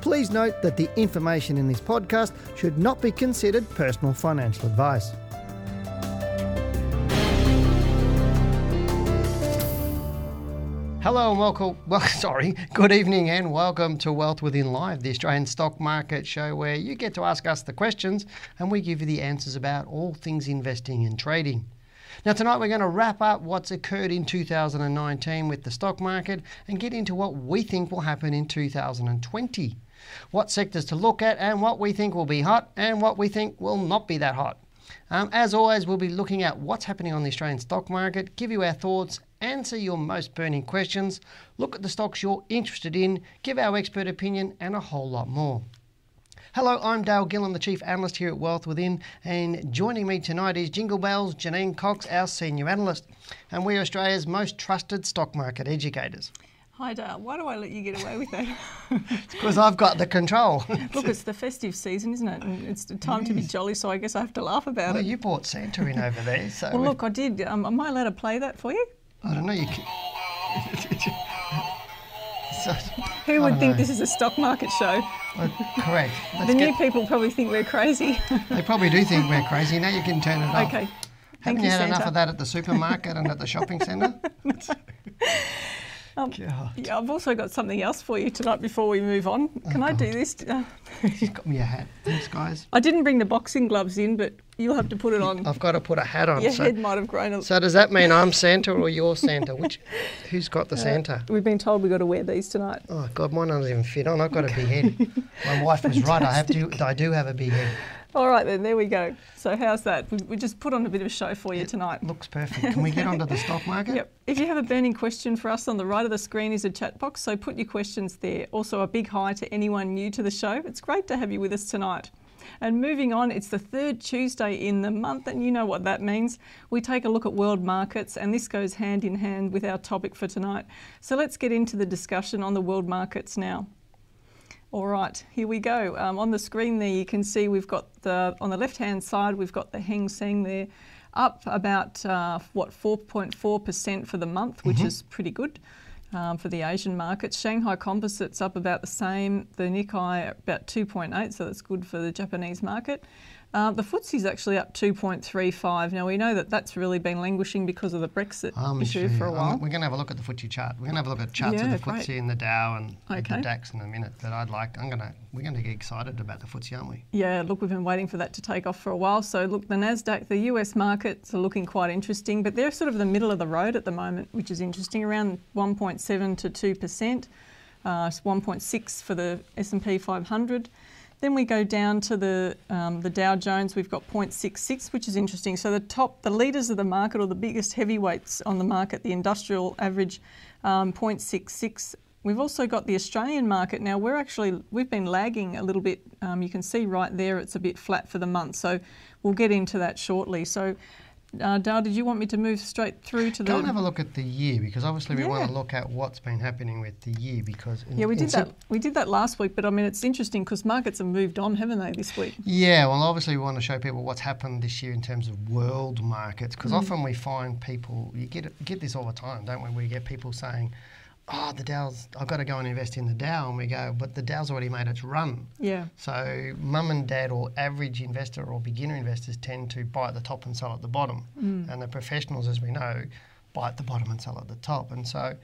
Please note that the information in this podcast should not be considered personal financial advice. Hello and welcome. Well, sorry. Good evening and welcome to Wealth Within Live, the Australian stock market show where you get to ask us the questions and we give you the answers about all things investing and trading. Now, tonight we're going to wrap up what's occurred in 2019 with the stock market and get into what we think will happen in 2020. What sectors to look at and what we think will be hot and what we think will not be that hot. Um, as always, we'll be looking at what's happening on the Australian stock market, give you our thoughts, answer your most burning questions, look at the stocks you're interested in, give our expert opinion, and a whole lot more. Hello, I'm Dale Gillham, the Chief Analyst here at Wealth Within, and joining me tonight is Jingle Bells Janine Cox, our Senior Analyst, and we're Australia's most trusted stock market educators. Hi Dale, why do I let you get away with that? it's Because I've got the control. Look, it's the festive season, isn't it? And it's the time to be jolly, so I guess I have to laugh about well, it. you brought Santa in over there, so. Well, look, I did. Um, am I allowed to play that for you? I don't know. You can... so, Who would think know. this is a stock market show? Well, correct. Let's the new people probably think we're crazy. they probably do think we're crazy. Now you can turn it off. Okay. Haven't Thank you, had Santa. enough of that at the supermarket and at the shopping centre? Um, yeah, I've also got something else for you tonight before we move on. Can oh, I do this? You've got me a hat. Thanks, guys. I didn't bring the boxing gloves in, but you'll have to put it on. I've got to put a hat on. Your so, head might have grown a So does that mean I'm Santa or you're Santa? Which, who's got the uh, Santa? We've been told we've got to wear these tonight. Oh God, mine doesn't even fit on. I've got a big head. My wife was right. I have to. I do have a big head. All right, then, there we go. So, how's that? We, we just put on a bit of a show for you it tonight. Looks perfect. Can we get onto the stock market? Yep. If you have a burning question for us, on the right of the screen is a chat box, so put your questions there. Also, a big hi to anyone new to the show. It's great to have you with us tonight. And moving on, it's the third Tuesday in the month, and you know what that means. We take a look at world markets, and this goes hand in hand with our topic for tonight. So let's get into the discussion on the world markets now. All right, here we go. Um, on the screen there, you can see we've got the, on the left-hand side, we've got the Hang Seng there, up about, uh, what, 4.4% for the month, which mm-hmm. is pretty good um, for the Asian markets. Shanghai Composites up about the same, the Nikkei about 2.8, so that's good for the Japanese market. Uh, the FTSE's actually up 2.35. Now, we know that that's really been languishing because of the Brexit um, issue for a while. Um, we're going to have a look at the FTSE chart. We're going to have a look at charts yeah, of the FTSE great. and the Dow and okay. the DAX in a minute. But I'd like, I'm going to, we're going to get excited about the FTSE, aren't we? Yeah, look, we've been waiting for that to take off for a while. So, look, the NASDAQ, the US markets are looking quite interesting, but they're sort of the middle of the road at the moment, which is interesting, around 1.7 to 2%. Uh, 1.6 for the S&P 500. Then we go down to the um, the Dow Jones. We've got 0.66, which is interesting. So the top, the leaders of the market, or the biggest heavyweights on the market, the industrial average, um, 0.66. We've also got the Australian market. Now we're actually we've been lagging a little bit. Um, you can see right there, it's a bit flat for the month. So we'll get into that shortly. So uh, Dale, did you want me to move straight through to the? Go and have a look at the year because obviously we Yeah. want to look at what's been happening with the year because in, Yeah, we did that. We did that last week, but I mean, it's interesting because markets have moved on, haven't they, this week? Yeah, well, obviously we want to show people what's happened this year in terms of world markets because Mm. often we find people you get get this all the time, don't we? We get people saying, "Oh, the Dow's I've got to go and invest in the Dow," and we go, "But the Dow's already made its run." Yeah. So mum and dad or average investor or beginner investors tend to buy at the top and sell at the bottom. Mm. And the professionals, as we know, buy at the bottom and sell at the top. And so,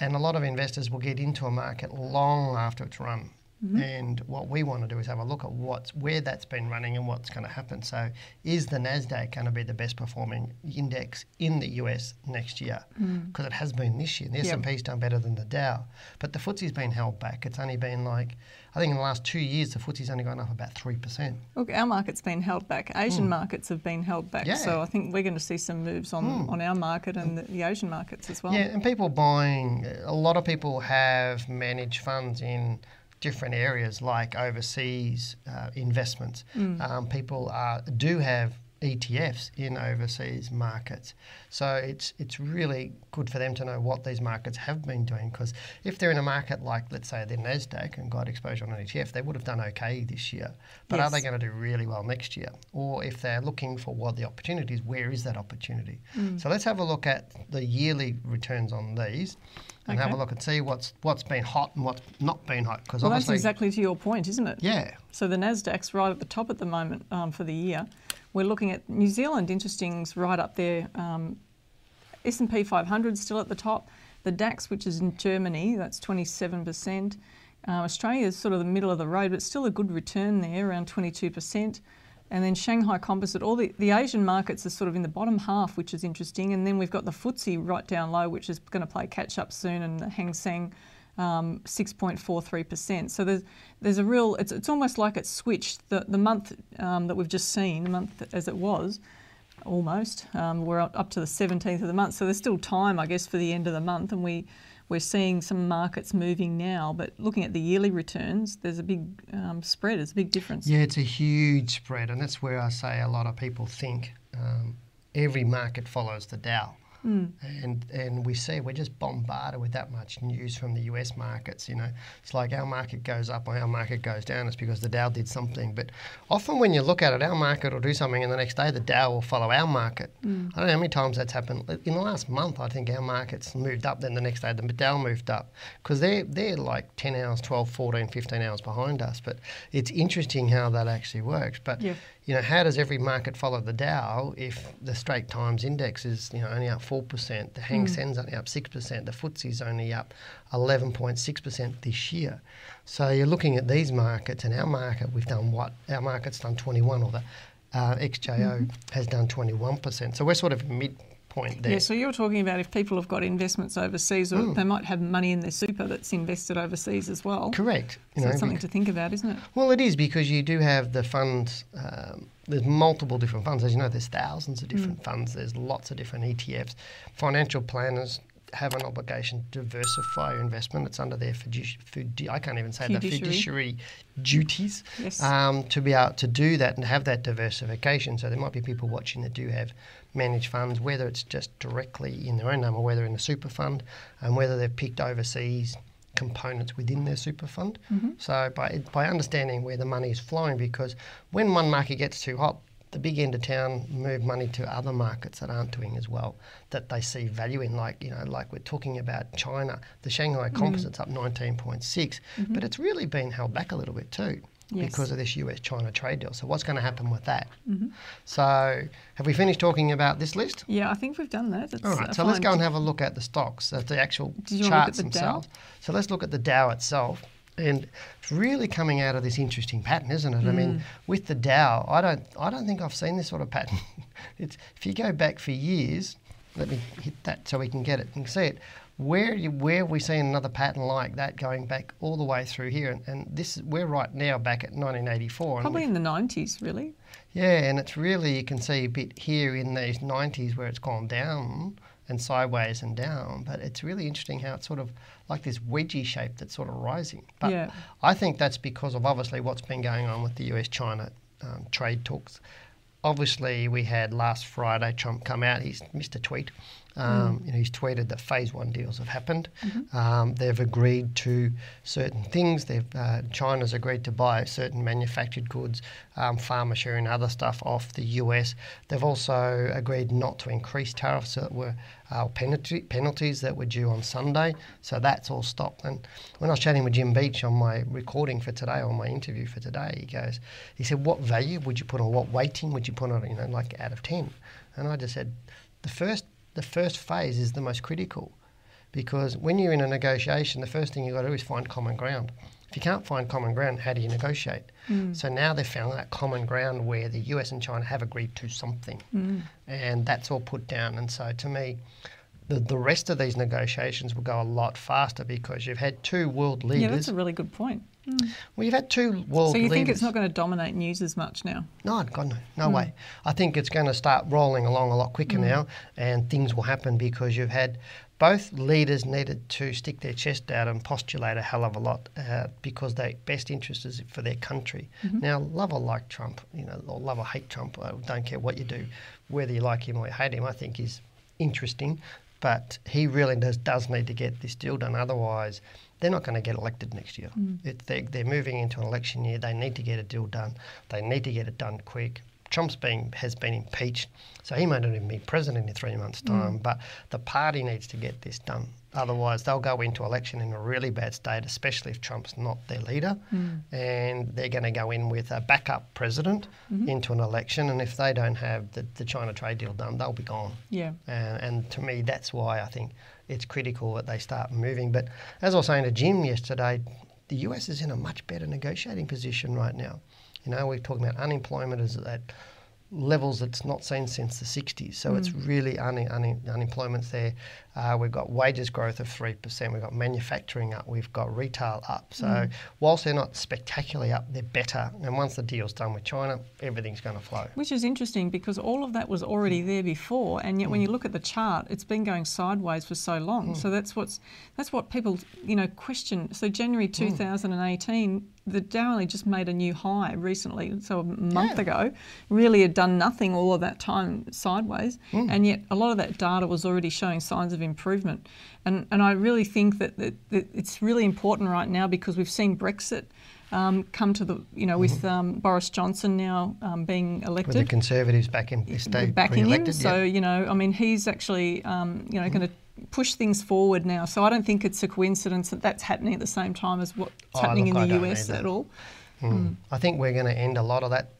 and a lot of investors will get into a market long after it's run. Mm-hmm. And what we want to do is have a look at what's where that's been running and what's going to happen. So, is the Nasdaq going to be the best performing index in the US next year? Because mm. it has been this year. The yep. S&P's done better than the Dow, but the FTSE's been held back. It's only been like I think in the last two years the FTSE's only gone up about three percent. Look, our market's been held back. Asian mm. markets have been held back. Yeah. So I think we're going to see some moves on, mm. on our market and the, the Asian markets as well. Yeah, and people buying. A lot of people have managed funds in different areas like overseas uh, investments. Mm. Um, people are, do have ETFs in overseas markets. So it's it's really good for them to know what these markets have been doing because if they're in a market like let's say the Nasdaq and got exposure on an ETF, they would have done okay this year. But yes. are they going to do really well next year? Or if they're looking for what the opportunity is, where is that opportunity? Mm. So let's have a look at the yearly returns on these and okay. have a look and see what's what's been hot and what's not been hot. Because well, that's exactly to your point, isn't it? Yeah. So the Nasdaq's right at the top at the moment um, for the year. We're looking at New Zealand, interesting's right up there. Um, S&P 500 still at the top. The DAX, which is in Germany, that's 27%. Uh, Australia is sort of the middle of the road, but still a good return there, around 22%. And then Shanghai Composite, all the, the Asian markets are sort of in the bottom half, which is interesting. And then we've got the FTSE right down low, which is going to play catch up soon, and the Hang Seng um, 6.43%. So there's, there's a real, it's, it's almost like it's switched. The, the month um, that we've just seen, the month as it was, almost, um, we're up to the 17th of the month. So there's still time, I guess, for the end of the month. And we, we're seeing some markets moving now, but looking at the yearly returns, there's a big um, spread, there's a big difference. Yeah, it's a huge spread, and that's where I say a lot of people think um, every market follows the Dow. Mm. And and we see we're just bombarded with that much news from the US markets. You know, it's like our market goes up or our market goes down. It's because the Dow did something. But often when you look at it, our market will do something, and the next day the Dow will follow our market. Mm. I don't know how many times that's happened. In the last month, I think our markets moved up. Then the next day the Dow moved up because they're they're like 10 hours, 12, 14, 15 hours behind us. But it's interesting how that actually works. But yeah you know, how does every market follow the Dow if the Straits Times index is, you know, only up 4%, the Hang mm. Seng's only up 6%, the FTSE's only up 11.6% this year. So you're looking at these markets and our market, we've done what? Our market's done 21 or the uh, XJO mm-hmm. has done 21%. So we're sort of midpoint there. Yeah, so you're talking about if people have got investments overseas, or mm. they might have money in their super that's invested overseas as well. Correct. You so know, something to think about, isn't it? Well, it is because you do have the funds. Um, there's multiple different funds. As you know, there's thousands of different mm. funds. There's lots of different ETFs. Financial planners have an obligation to diversify your investment. It's under their fiduciary, I can't even say fiduciary. the fiduciary duties yes. um, to be able to do that and have that diversification. So there might be people watching that do have managed funds, whether it's just directly in their own name or whether in a super fund, and whether they've picked overseas components within their super fund. Mm-hmm. So by by understanding where the money is flowing, because when one market gets too hot, the big end of town move money to other markets that aren't doing as well, that they see value in. Like you know, like we're talking about China, the Shanghai mm-hmm. Composite's mm-hmm. up 19.6, mm-hmm. but it's really been held back a little bit too yes. because of this US China trade deal. So, what's going to happen with that? Mm-hmm. So, have we finished talking about this list? Yeah, I think we've done that. It's All right, so let's go and have a look at the stocks, at the actual charts the themselves. Dow? So, let's look at the Dow itself. And it's really coming out of this interesting pattern, isn't it? Mm. I mean, mm. with the Dow, I don't, I don't think I've seen this sort of pattern. it's, if you go back for years, let me hit that so we can get it and see it. Where you, where have we seen another pattern like that going back all the way through here? And, and this we're right now back at 1984. Probably in the 90s, really. Yeah, and it's really you can see a bit here in these 90s where it's gone down and sideways and down. But it's really interesting how it's sort of like this wedgie shape that's sort of rising. But yeah. I think that's because of obviously what's been going on with the US-China um, trade talks. Obviously, we had last Friday Trump come out. He's missed a tweet um, mm. you know, he's tweeted that phase one deals have happened. Mm-hmm. Um, they've agreed to certain things. They've, uh, China's agreed to buy certain manufactured goods, um, pharmacy and other stuff off the US. They've also agreed not to increase tariffs that were uh, penalty, penalties that were due on Sunday. So that's all stopped. And when I was chatting with Jim Beach on my recording for today, on my interview for today, he goes, he said, "What value would you put on? What weighting would you put on? You know, like out of 10? And I just said, the first the first phase is the most critical because when you're in a negotiation, the first thing you've got to do is find common ground. If you can't find common ground, how do you negotiate? Mm. So now they've found that common ground where the US and China have agreed to something, mm. and that's all put down. And so to me, the, the rest of these negotiations will go a lot faster because you've had two world leaders. Yeah, that's a really good point. Mm. well, you've had two world So you leaders. think it's not going to dominate news as much now? No, God, no, no hmm. way. I think it's going to start rolling along a lot quicker hmm. now, and things will happen because you've had both leaders needed to stick their chest out and postulate a hell of a lot uh, because their best interest is for their country. Mm-hmm. Now, love or like Trump, you know, or love or hate Trump, I don't care what you do, whether you like him or you hate him, I think is interesting. But he really does does need to get this deal done. Otherwise, they're not going to get elected next year. Hmm. It, they, they're moving into an election year. They need to get a deal done. They need to get it done quick. Trump's been has been impeached, so he may not even be president in three months' hmm. time. But the party needs to get this done. Otherwise, they'll go into election in a really bad state, especially if Trump's not their leader, hmm. and they're going to go in with a backup president mm-hmm. into an election. And if they don't have the, the China trade deal done, they'll be gone. Yeah. And, and to me, that's why I think it's critical that they start moving. But as I was saying to Jim yesterday, the US is in a much better negotiating position right now. You know, we're talking about unemployment is at levels that's not seen since the 60s. So it's mm. really un- un- unemployment's there. Uh, we've got wages growth of 3%. We've got manufacturing up. We've got retail up. So mm. whilst they're not spectacularly up, they're better. And once the deal's done with China, everything's going to flow. Which is interesting because all of that was already mm. there before, and yet when you mm. look at the chart, it's been going sideways for so long. So that's what's that's what people you know question. So January 2018, the Dow only just made a new high recently, so a month Yeah. ago. Really had done nothing all of that time sideways, and yet a lot of that data was already showing signs of improvement. And and I really think that, that, that it's really important right now because we've seen Brexit. Um, come to the, you know, with um, Boris Johnson now um, being elected With the Conservatives back in this state, backing him. re-elected, So you know, I mean, he's actually um, you know going to push things forward now. So I don't think it's a coincidence that that's happening at the same time as what's Oh, happening look, in the US either. at all. Mm. I think we're going to end a lot of that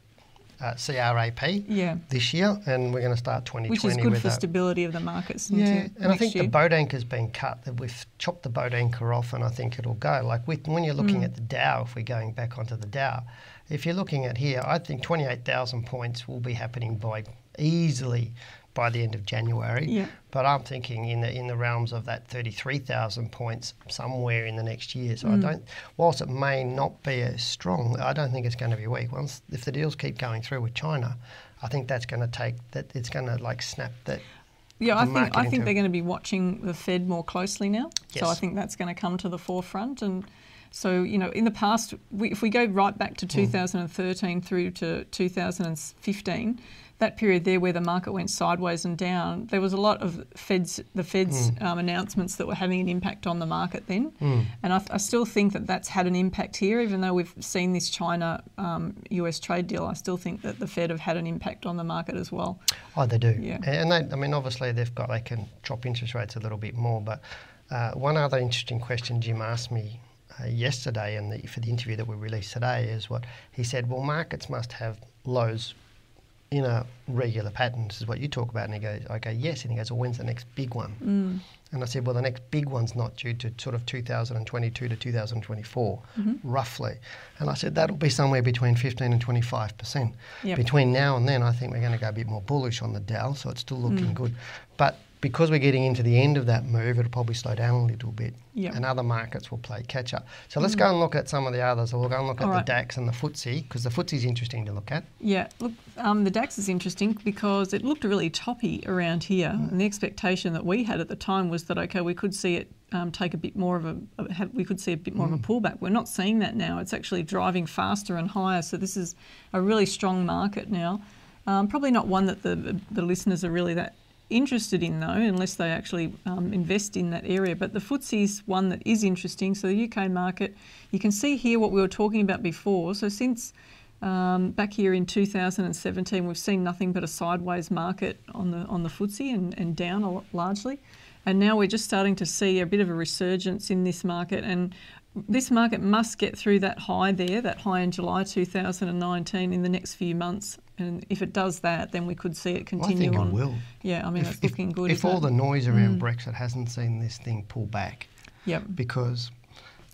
uh, CRAP Yeah. this year, and we're going to start 2020 Which is good with for a, stability of the markets. Yeah, and I think year. the boat anchor's been cut. That we've chopped the boat anchor off, and I think it'll go. Like with, when you're looking Mm. at the Dow, if we're going back onto the Dow, if you're looking at here, I think 28,000 points will be happening by easily by the end of January. Yeah. But I'm thinking in the in the realms of that 33,000 points somewhere in the next year. So Mm. I don't, whilst it may not be as strong, I don't think it's going to be weak. Once if the deals keep going through with China, I think that's going to take that. It's going to like snap that. Yeah, I think I think they're going to be watching the Fed more closely now. So I think that's going to come to the forefront. And so you know, in the past, we, if we go right back to 2013 through to 2015, that period there where the market went sideways and down, there was a lot of Fed's the Fed's um, announcements that were having an impact on the market then. And I, I still think that that's had an impact here, even though we've seen this China um, US trade deal. I still think that the Fed have had an impact on the market as well. Oh, they do. Yeah. And they, I mean, obviously they've got they can drop interest rates a little bit more. But uh, one other interesting question Jim asked me uh, yesterday, and the, for the interview that we released today, is what he said. Well, markets must have lows in a regular pattern. This is what you talk about. And he goes, I go, yes. And he goes, well, when's the next big one? Mm. And I said, well, the next big one's not due to sort of 2022 to 2024, mm-hmm. roughly. And I said, that'll be somewhere between 15 and 25 percent. Yep. Between now and then, I think we're going to go a bit more bullish on the Dow, so it's still looking mm. good. But because we're getting into the end of that move, it'll probably slow down a little bit. Yep. And other markets will play catch up. So let's go and look at some of the others. We'll go and look at All the. DAX and the FTSE, because the FTSE is interesting to look at. Yeah, look, um, the DAX is interesting because it looked really toppy around here, and the expectation that we had at the time was that okay, we could see it um, take a bit more of a, a have, we could see a bit more of a pullback. We're not seeing that now. It's actually driving faster and higher. So this is a really strong market now. Um, probably not one that the the listeners are really that interested in though, unless they actually um, invest in that area. But the FTSE is one that is interesting. So the UK market, you can see here what we were talking about before. So since um, back here in 2017, we've seen nothing but a sideways market on the on the FTSE and, and down a lot, largely, and now we're just starting to see a bit of a resurgence in this market. And this market must get through that high there, that high in July 2019, in the next few months. And if it does that, then we could see it continue Well, I think on. it will. Yeah, I mean, it's looking good. If all it? the noise around Brexit hasn't seen this thing pull back, Yep. because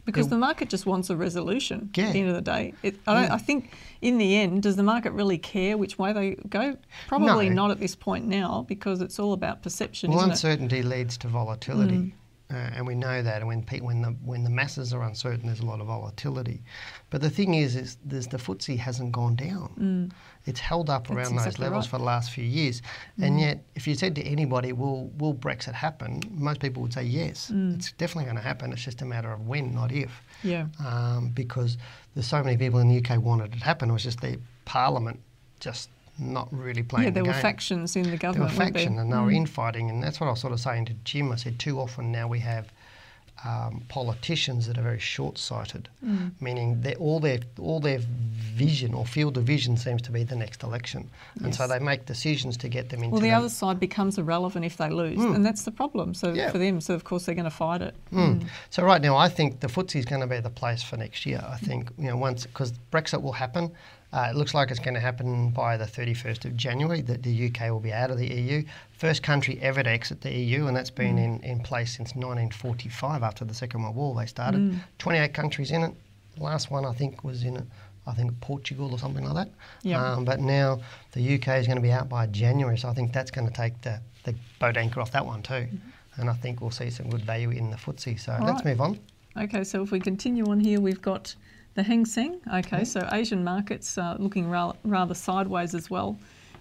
Because the market just wants a resolution Yeah. at the end of the day. It, I, don't, I think in the end, does the market really care which way they go? Probably No. not at this point now because it's all about perception, Well, isn't it? uncertainty leads to volatility, Mm. Uh, and we know that. And when pe- when the when the masses are uncertain, there's a lot of volatility. But the thing is, is there's the FTSE hasn't gone down. It's held up Mm. That's around those levels right. Mm. for the last few years. And yet, if you said to anybody, "Will will Brexit happen?" most people would say yes. Mm. It's definitely going to happen. It's just a matter of when, not if. Yeah. Um, because there's so many people in the UK wanted it to happen. It was just the Parliament just not really playing Yeah, the there were game factions in the government. There were factions, and they were Mm. infighting, and that's what I was sort of saying to Jim. I said too often now we have um, politicians that are very short-sighted, Mm. meaning that all their all their vision or field of vision seems to be the next election, and so they make decisions to get them into. Well, the other side becomes irrelevant if they lose, and that's the problem. So Yeah. for them, so of course they're going to fight it. Mm. So right now, I think the FTSE is going to be the place for next year. I think you know once because Brexit will happen. Uh, it looks like it's going to happen by the 31st of January that the UK will be out of the EU. First country ever to exit the EU, and that's been in, in place since 1945 after the Second World War. They started 28 countries in it. Last one I think was in I think Portugal or something like that. Yeah. Um, but now the UK is going to be out by January, so I think that's going to take the, the boat anchor off that one too. And I think we'll see some good value in the FTSE. So All let's right. move on. Okay, so if we continue on here, we've got the Hang Seng. Okay, so Asian markets uh, looking ra- rather sideways as well.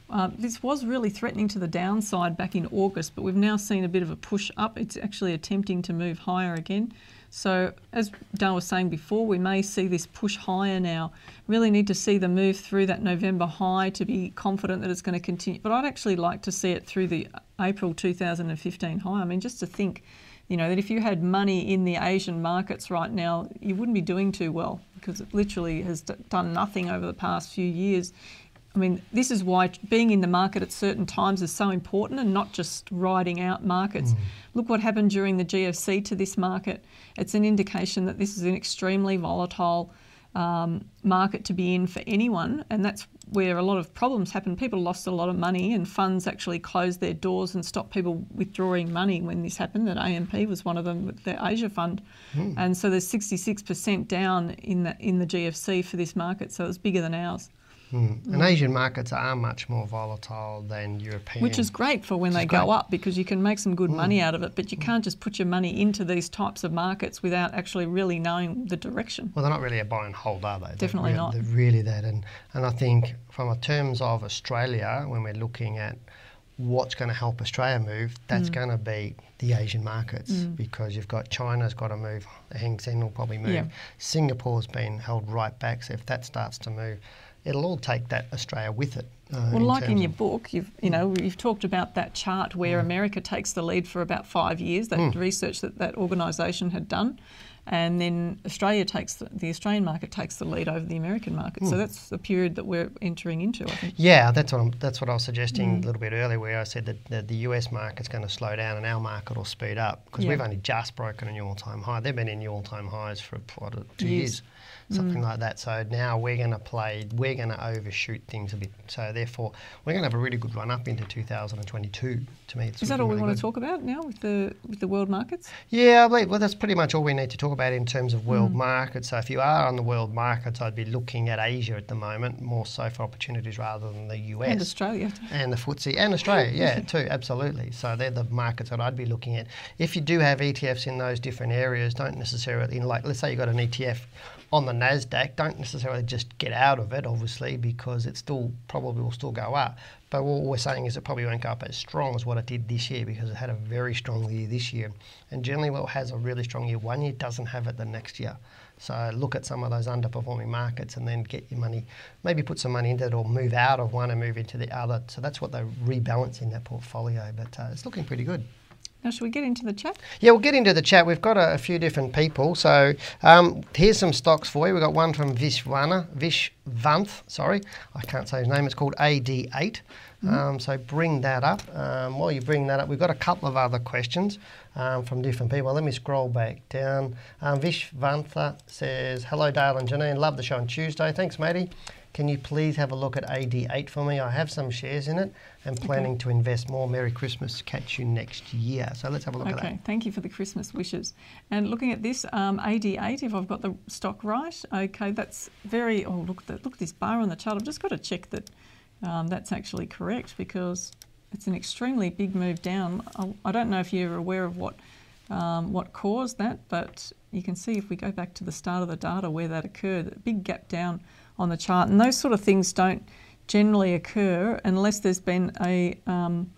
Uh, this was really threatening to the downside back in August, but we've now seen a bit of a push up. It's actually attempting to move higher again. So, as Dale was saying before, we may see this push higher now. Really need to see the move through that November high to be confident that it's going to continue. But I'd actually like to see it through the April 2015 high. I mean, just to think, you know, that if you had money in the Asian markets right now, you wouldn't be doing too well because it literally has d- done nothing over the past few years. I mean, this is why being in the market at certain times is so important and not just riding out markets. Mm. Look what happened during the GFC to this market. It's an indication that this is an extremely volatile um, market to be in for anyone, and that's where a lot of problems happen. People lost a lot of money, and funds actually closed their doors and stopped people withdrawing money when this happened. That AMP was one of them, with the Asia Fund, and so there's 66% down in the in the GFC for this market, so it's bigger than ours. Mm. And Asian markets are much more volatile than European. Which is great for when Which they go up because you can make some good money out of it, but you can't just put your money into these types of markets without actually really knowing the direction. Well, they're not really a buy and hold, are they? They're Definitely not. They're really that. And, and I think from a terms of Australia, when we're looking at what's going to help Australia move, that's Mm. going to be the Asian markets because you've got China's got to move, the Hang Seng will probably move. Yeah. Singapore's been held right back, so if that starts to move, it'll all take that Australia with it. Uh, Well, like in your book, you've you know you've talked about that chart where America takes the lead for about five years. That research that that organisation had done, and then Australia takes the, the Australian market takes the lead over the American market. So that's the period that we're entering into. I think. Yeah, that's what I'm, that's what I was suggesting Mm. a little bit earlier, where I said that the, the US market's going to slow down and our market will speed up because Yeah. we've only just broken a new all-time high. They've been in new all-time highs for a what, two Years. years, something like that. So now we're going to play, we're going to overshoot things a bit. So therefore, we're going to have a really good run up into 2022. To me, it's Is that all we really want good. to talk about now with the with the world markets? Yeah, I believe, well, that's pretty much all we need to talk about in terms of Mm. world markets. So if you are on the world markets, I'd be looking at Asia at the moment more so for opportunities rather than the US And Australia. and the FTSE and Australia, yeah, too, absolutely. So they're the markets that I'd be looking at. If you do have ETFs in those different areas, don't necessarily, like, let's say you've got an ETF on the Nasdaq, don't necessarily just get out of it, obviously, because it still probably will still go up. But what we're saying is it probably won't go up as strong as what it did this year because it had a very strong year this year. And generally, what has a really strong year one year doesn't have it the next year. So look at some of those underperforming markets and then get your money, maybe put some money into it or move out of one and move into the other. So that's what they're rebalancing that portfolio. But uh, it's looking pretty good. Now, should we get into the chat? Yeah, we'll get into the chat. We've got a, a few different people. So um, here's some stocks for you. We've got one from Vishwana, Vishvanth, sorry. I can't say his name. It's called AD8. Um, so bring that up. Um, while you bring that up, we've got a couple of other questions um, from different people. Let me scroll back down. Um, Vishvantha says, Hello, Dale and Janine. Love the show on Tuesday. Thanks, matey. Can you please have a look at AD8 for me? I have some shares in it and planning to invest more. Merry Christmas. Catch you next year. So let's have a look at that. Okay, thank you for the Christmas wishes. And looking at this, um, AD8, if I've got the stock right, okay, that's very. Oh, look, the, look at this bar on the chart. I've just got to check that um, that's actually correct because it's an extremely big move down. I, I don't know if you're aware of what um, what caused that, but you can see if we go back to the start of the data where that occurred, a big gap down on the chart, and those sort of things don't generally occur unless there's been a um,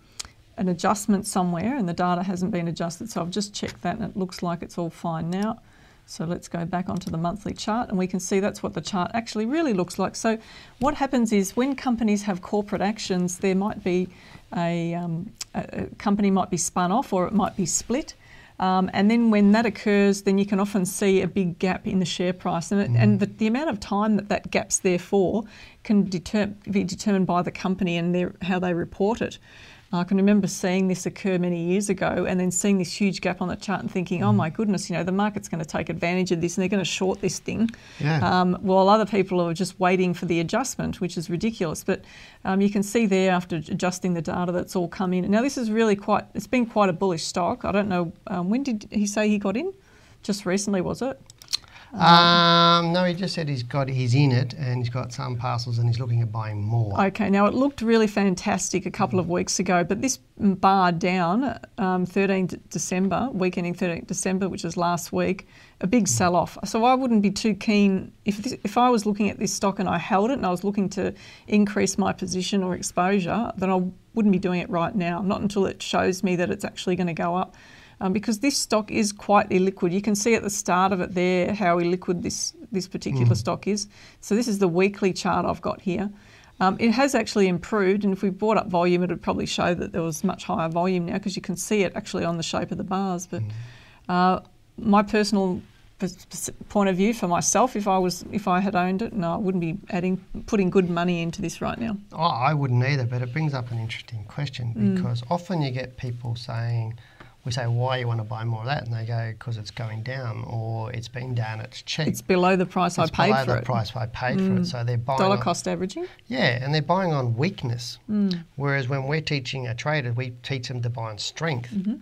an adjustment somewhere and the data hasn't been adjusted. So I've just checked that and it looks like it's all fine now. So let's go back onto the monthly chart and we can see that's what the chart actually really looks like. So what happens is when companies have corporate actions, there might be a, um, a company might be spun off or it might be split. Um, and then when that occurs, then you can often see a big gap in the share price. And, it, and the, the amount of time that that gap's there for can deter, be determined by the company and their, how they report it. I can remember seeing this occur many years ago and then seeing this huge gap on the chart and thinking, oh my goodness, you know, the market's going to take advantage of this and they're going to short this thing. Yeah. Um, while other people are just waiting for the adjustment, which is ridiculous. But um, you can see there after adjusting the data that's all come in. Now, this is really quite, it's been quite a bullish stock. I don't know, um, when did he say he got in? Just recently, was it? Um, no, he just said he's got he's in it and he's got some parcels and he's looking at buying more. Okay, now it looked really fantastic a couple of weeks ago, but this bar down, um, 13 December, week ending 13 December, which is last week, a big sell off. So I wouldn't be too keen if this, if I was looking at this stock and I held it and I was looking to increase my position or exposure, then I wouldn't be doing it right now. Not until it shows me that it's actually going to go up. Um, because this stock is quite illiquid. You can see at the start of it there how illiquid this, this particular stock is. So this is the weekly chart I've got here. Um, it has actually improved, and if we brought up volume, it would probably show that there was much higher volume now because you can see it actually on the shape of the bars. But uh, my personal pers- pers- point of view for myself, if I was if I had owned it, no, I wouldn't be adding putting good money into this right now. Oh, I wouldn't either, but it brings up an interesting question Mm. because often you get people saying, we say, why you want to buy more of that? And they go, because it's going down or it's been down, it's cheap. It's below the price It's I paid below for the it. Mm. price I paid for it. So they're buying Dollar on- cost averaging. Yeah, and they're buying on weakness. Mm. Whereas when we're teaching a trader, we teach them to buy on strength. Mm-hmm.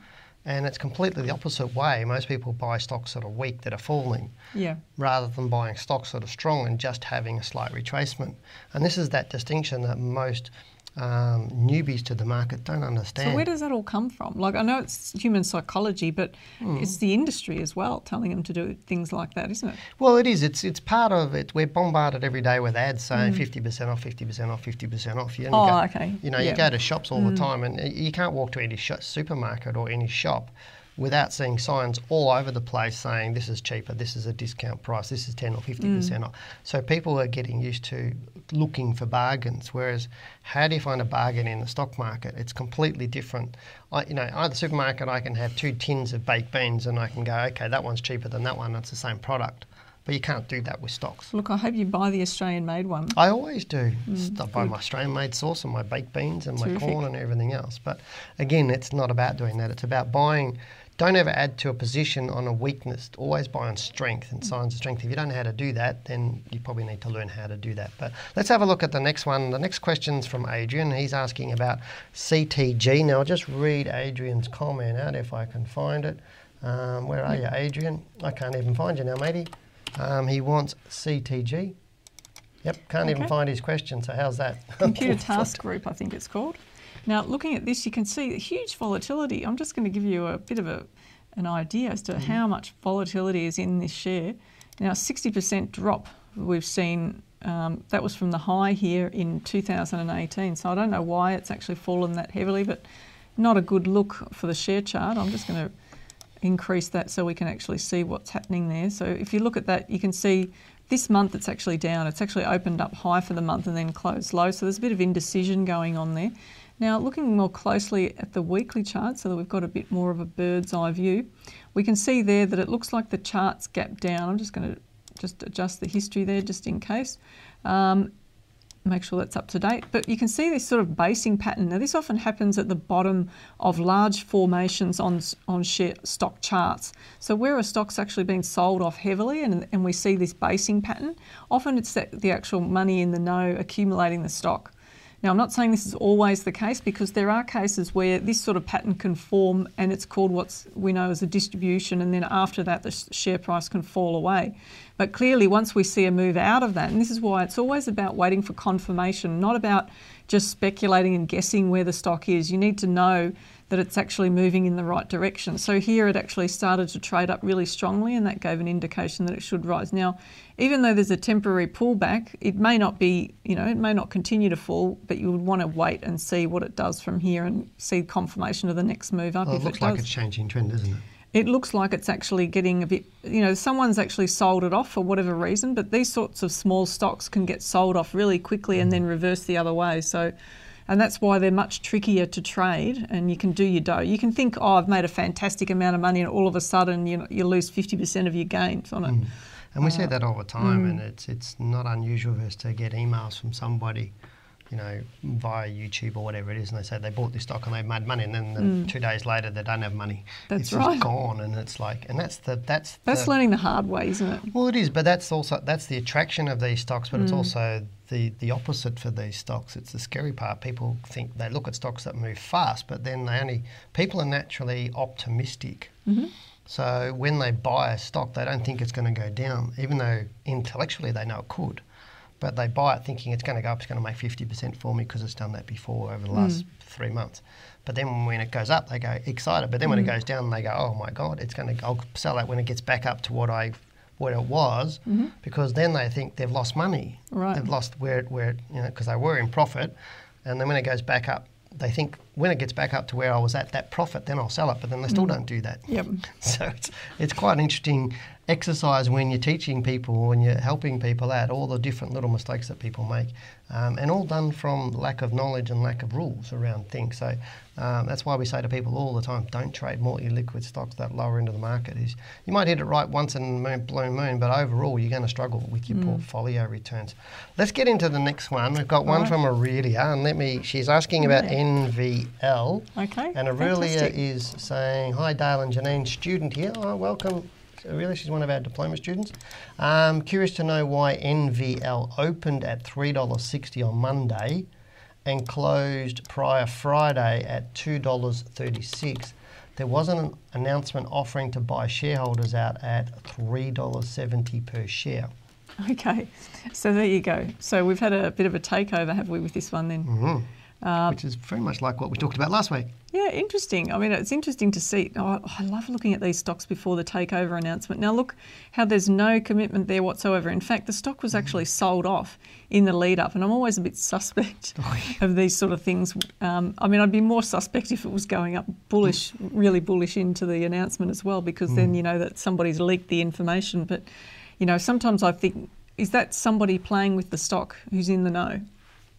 And it's completely the opposite way. Most people buy stocks that are weak, that are falling, Yeah. rather than buying stocks that are strong and just having a slight retracement. And this is that distinction that most um, newbies to the market don't understand. So where does that all come from? Like I know it's human psychology, but Hmm. it's the industry as well telling them to do things like that, isn't it? Well, it is. It's it's part of it. We're bombarded every day with ads saying fifty percent off, fifty percent off, fifty percent off. You Mm. Oh, go, okay. You know, Yeah. Mm. you go to shops all the time, and you can't walk to any sh- supermarket or any shop without seeing signs all over the place saying this is cheaper, this is a discount price, this is ten or fifty Mm. percent off. So people are getting used to looking for bargains. Whereas, how do you find a bargain in the stock market? It's completely different. I, you know, at the supermarket, I can have two tins of baked beans, and I can go, okay, that one's cheaper than that one. It's the same product. But you can't do that with stocks. Look, I hope you buy the Australian made one. I always do. I buy my Australian made sauce and my baked beans and my corn and everything else. But again, it's not about doing that. It's about buying. Don't ever add to a position on a weakness. Always buy on strength and signs of strength. If you don't know how to do that, then you probably need to learn how to do that. But let's have a look at the next one. The next question's from Adrian. He's asking about CTG. Now, I'll just read Adrian's comment out if I can find it. Um, where are you, Adrian? I can't even find you now, matey. Um, he wants CTG. Yep, can't even find his question. So how's that? Computer Task Group, I think it's called. Now, looking at this, you can see huge volatility. I'm just going to give you a bit of a, an idea as to how much volatility is in this share. Now, 60% drop we've seen. Um, that was from the high here in 2018. So I don't know why it's actually fallen that heavily, but not a good look for the share chart. I'm just going to increase that so we can actually see what's happening there. So if you look at that, you can see this month it's actually down. It's actually opened up high for the month and then closed low. So there's a bit of indecision going on there. Now, looking more closely at the weekly chart so that we've got a bit more of a bird's eye view, we can see there that it looks like the chart's gap down. I'm just going to just adjust the history there just in case. Um, make sure that's up to date. But you can see this sort of basing pattern. Now, this often happens at the bottom of large formations on, on share, stock charts. So, where a stock's actually been sold off heavily and, and we see this basing pattern, often it's that, the actual money in the know accumulating the stock. Now, I'm not saying this is always the case because there are cases where this sort of pattern can form and it's called what we know as a distribution, and then after that, the share price can fall away. But clearly, once we see a move out of that, and this is why it's always about waiting for confirmation, not about just speculating and guessing where the stock is. You need to know that it's actually moving in the right direction. So here it actually started to trade up really strongly, and that gave an indication that it should rise. Now, even though there's a temporary pullback, it may not be, you know, it may not continue to fall, but you would want to wait and see what it does from here and see confirmation of the next move up. Well, it looks it like it's changing trend, doesn't it? It looks like it's actually getting a bit, you know, someone's actually sold it off for whatever reason, but these sorts of small stocks can get sold off really quickly and mm-hmm. then reverse the other way. So and that's why they're much trickier to trade and you can do your dough. You can think, oh, I've made a fantastic amount of money and all of a sudden you, know, you lose 50% of your gains on it. Mm. And we uh, say that all the time mm. and it's, it's not unusual for us to get emails from somebody you know, via YouTube or whatever it is, and they say they bought this stock and they've made money, and then the mm. two days later they don't have money. That's it's right. gone, and it's like, and that's the that's that's the, learning the hard way, isn't it? Well, it is, but that's also that's the attraction of these stocks, but mm. it's also the the opposite for these stocks. It's the scary part. People think they look at stocks that move fast, but then they only people are naturally optimistic. Mm-hmm. So when they buy a stock, they don't think it's going to go down, even though intellectually they know it could but they buy it thinking it's going to go up, it's going to make 50% for me because it's done that before over the last mm. three months. But then when it goes up, they go excited. But then when mm. it goes down, they go, oh my God, it's going to, I'll sell that when it gets back up to what I what it was mm-hmm. because then they think they've lost money. Right. They've lost where, it, where you know, because they were in profit. And then when it goes back up, they think when it gets back up to where I was at that profit, then I'll sell it. But then they still mm. don't do that. Yep. So it's it's quite an interesting exercise when you're teaching people, when you're helping people out, all the different little mistakes that people make, um, and all done from lack of knowledge and lack of rules around things. So um, that's why we say to people all the time, don't trade multi-liquid stocks that lower end of the market. Is you might hit it right once in a blue moon, but overall you're going to struggle with your mm. portfolio returns. Let's get into the next one. We've got one right. from Aurelia, and let me. She's asking about NVL. Okay. And Aurelia is saying, "Hi Dale and Janine, student here. Oh, welcome." Really, she's one of our diploma students. Um, curious to know why NVL opened at $3.60 on Monday and closed prior Friday at $2.36. There was an announcement offering to buy shareholders out at $3.70 per share. Okay, so there you go. So we've had a bit of a takeover, have we, with this one then? Mm-hmm. Uh, Which is very much like what we talked about last week. Yeah, interesting. I mean, it's interesting to see. Oh, I love looking at these stocks before the takeover announcement. Now, look how there's no commitment there whatsoever. In fact, the stock was actually sold off in the lead up, and I'm always a bit suspect oh, of these sort of things. Um, I mean, I'd be more suspect if it was going up bullish, really bullish into the announcement as well, because mm. then you know that somebody's leaked the information. But, you know, sometimes I think, is that somebody playing with the stock who's in the know?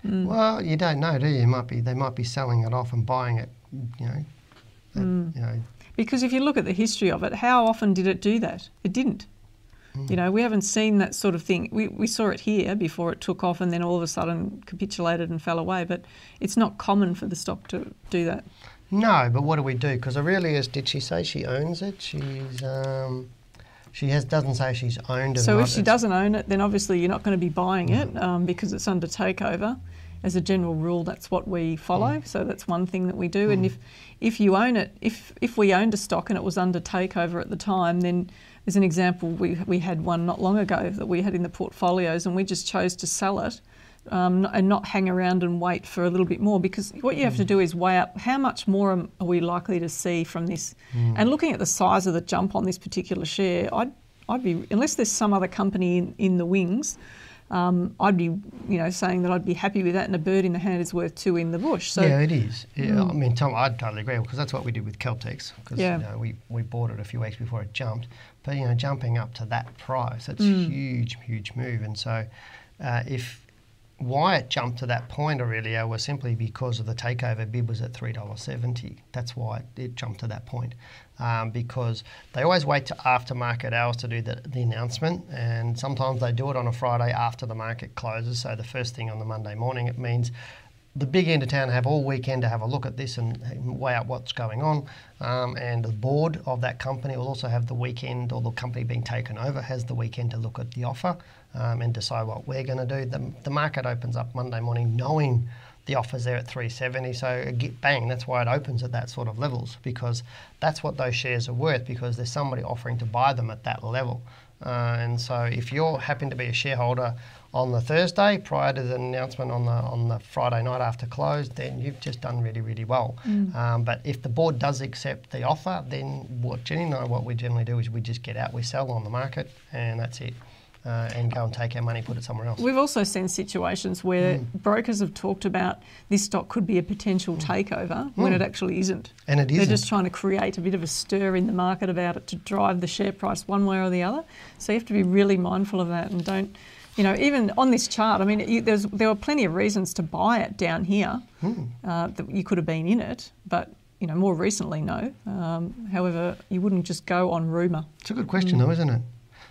Mm. Well, you don't know, do you? you? Might be they might be selling it off and buying it you know, that, mm. you know. Because if you look at the history of it, how often did it do that? It didn't. Mm. You know, we haven't seen that sort of thing. We, we saw it here before it took off and then all of a sudden capitulated and fell away, but it's not common for the stock to do that. No, but what do we do? Because Aurelia's, did she say she owns it? She's, um, she has doesn't say she's owned it. So if she doesn't own it, then obviously you're not going to be buying it um, because it's under takeover as a general rule, that's what we follow. Mm. So that's one thing that we do. Mm. And if if you own it, if if we owned a stock and it was under takeover at the time, then as an example. We we had one not long ago that we had in the portfolios, and we just chose to sell it. Um, and not hang around and wait for a little bit more because what you have to do is weigh up how much more are we likely to see from this. Mm. And looking at the size of the jump on this particular share, I'd, I'd be, unless there's some other company in, in the wings, um, I'd be, you know, saying that I'd be happy with that, and a bird in the hand is worth two in the bush. So yeah, it is. Yeah, mm. I mean, Tom, I'd totally agree because that's what we did with Caltex because yeah. you know, we we bought it a few weeks before it jumped, but you know, jumping up to that price, that's mm. huge, huge move, and so uh, if why it jumped to that point, Aurelio, was simply because of the takeover bid was at three dollars seventy. That's why it, jumped to that point, um, because they always wait to after market hours to do the, the announcement, and sometimes they do it on a Friday after the market closes. So the first thing on the Monday morning, it means the big end of town have all weekend to have a look at this and weigh out what's going on. Um, and the board of that company will also have the weekend, or the company being taken over has the weekend to look at the offer um, and decide what we're going to do. The, the market opens up Monday morning knowing the offer's there at 370 so a git bang that's why it opens at that sort of levels because that's what those shares are worth because there's somebody offering to buy them at that level uh, and so if you're happen to be a shareholder on the Thursday prior to the announcement on the on the Friday night after close, then you've just done really really well. Mm. Um, but if the board does accept the offer, then what Jenny and I what we generally do is we just get out, we sell on the market, and that's it. Uh, and go and take our money, put it somewhere else. We've also seen situations where mm. brokers have talked about this stock could be a potential mm. takeover mm. when it actually isn't. And it isn't. They're just trying to create a bit of a stir in the market about it to drive the share price one way or the other. So you have to be really mindful of that and don't you know, even on this chart, I mean, you, there were plenty of reasons to buy it down here. Hmm. Uh, that you could have been in it, but you know, more recently, no. Um, however, you wouldn't just go on rumour. It's a good question, mm. though, isn't it?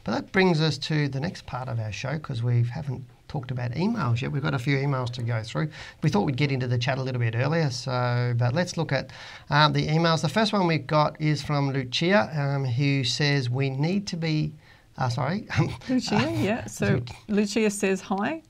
But that brings us to the next part of our show because we haven't talked about emails yet. We've got a few emails to go through. We thought we'd get into the chat a little bit earlier, so but let's look at um, the emails. The first one we've got is from Lucia, um, who says we need to be uh, sorry. Lucia, yeah. So Lucia says hi.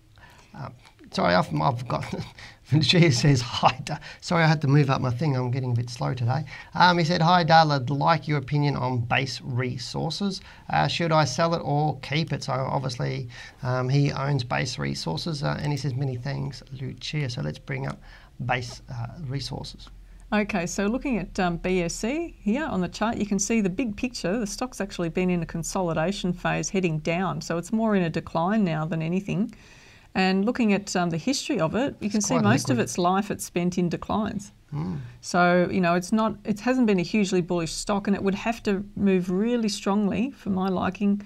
Uh, sorry, I've, I've got. Lucia says hi. Sorry, I had to move up my thing. I'm getting a bit slow today. Um, he said, Hi. I'd like your opinion on base resources. Uh, should I sell it or keep it? So, obviously, um, he owns base resources uh, and he says, Many thanks, Lucia. So, let's bring up base uh, resources. Okay, so looking at um, BSE here on the chart, you can see the big picture. The stock's actually been in a consolidation phase heading down, so it's more in a decline now than anything. And looking at um, the history of it, you can see most liquid. of its life it's spent in declines. Mm. So you know it's not it hasn't been a hugely bullish stock, and it would have to move really strongly for my liking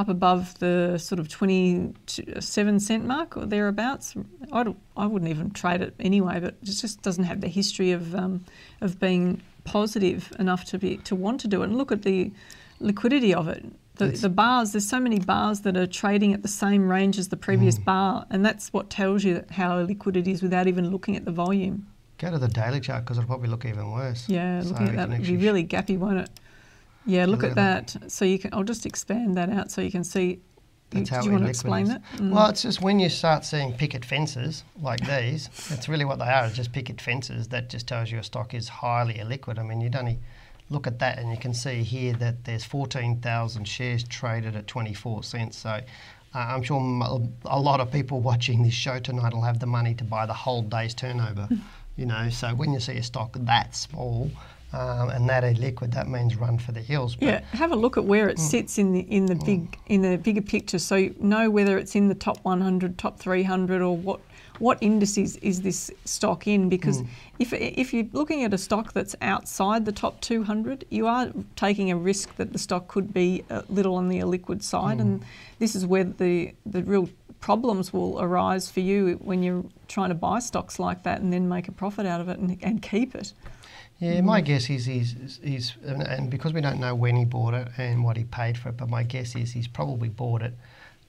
up above the sort of 27 cent mark or thereabouts. I'd, I wouldn't even trade it anyway, but it just doesn't have the history of, um, of being positive enough to, be, to want to do it. And look at the liquidity of it. The, the, bars, there's so many bars that are trading at the same range as the previous mm. bar, and that's what tells you how liquid it is without even looking at the volume. Go to the daily chart because it'll probably look even worse. Yeah, so looking at that, it'll be really gappy, won't it? Yeah, look at that. So you can. I'll just expand that out so you can see. That's how do you want to explain that? Mm. Well, it's just when you start seeing picket fences like these, it's really what they are. It's just picket fences. That just tells you a stock is highly illiquid. I mean, you'd only look at that and you can see here that there's 14,000 shares traded at 24 cents. So uh, I'm sure a lot of people watching this show tonight will have the money to buy the whole day's turnover. you know, so when you see a stock that small, um, and that a liquid, that means run for the hills. But yeah, have a look at where it mm, sits in the in the mm. big in the bigger picture, so you know whether it's in the top 100, top 300, or what what indices is this stock in? Because mm. if if you're looking at a stock that's outside the top 200, you are taking a risk that the stock could be a little on the illiquid side, mm. and this is where the the real problems will arise for you when you're trying to buy stocks like that and then make a profit out of it and, and keep it. Yeah, my guess is he's, he's, and because we don't know when he bought it and what he paid for it, but my guess is he's probably bought it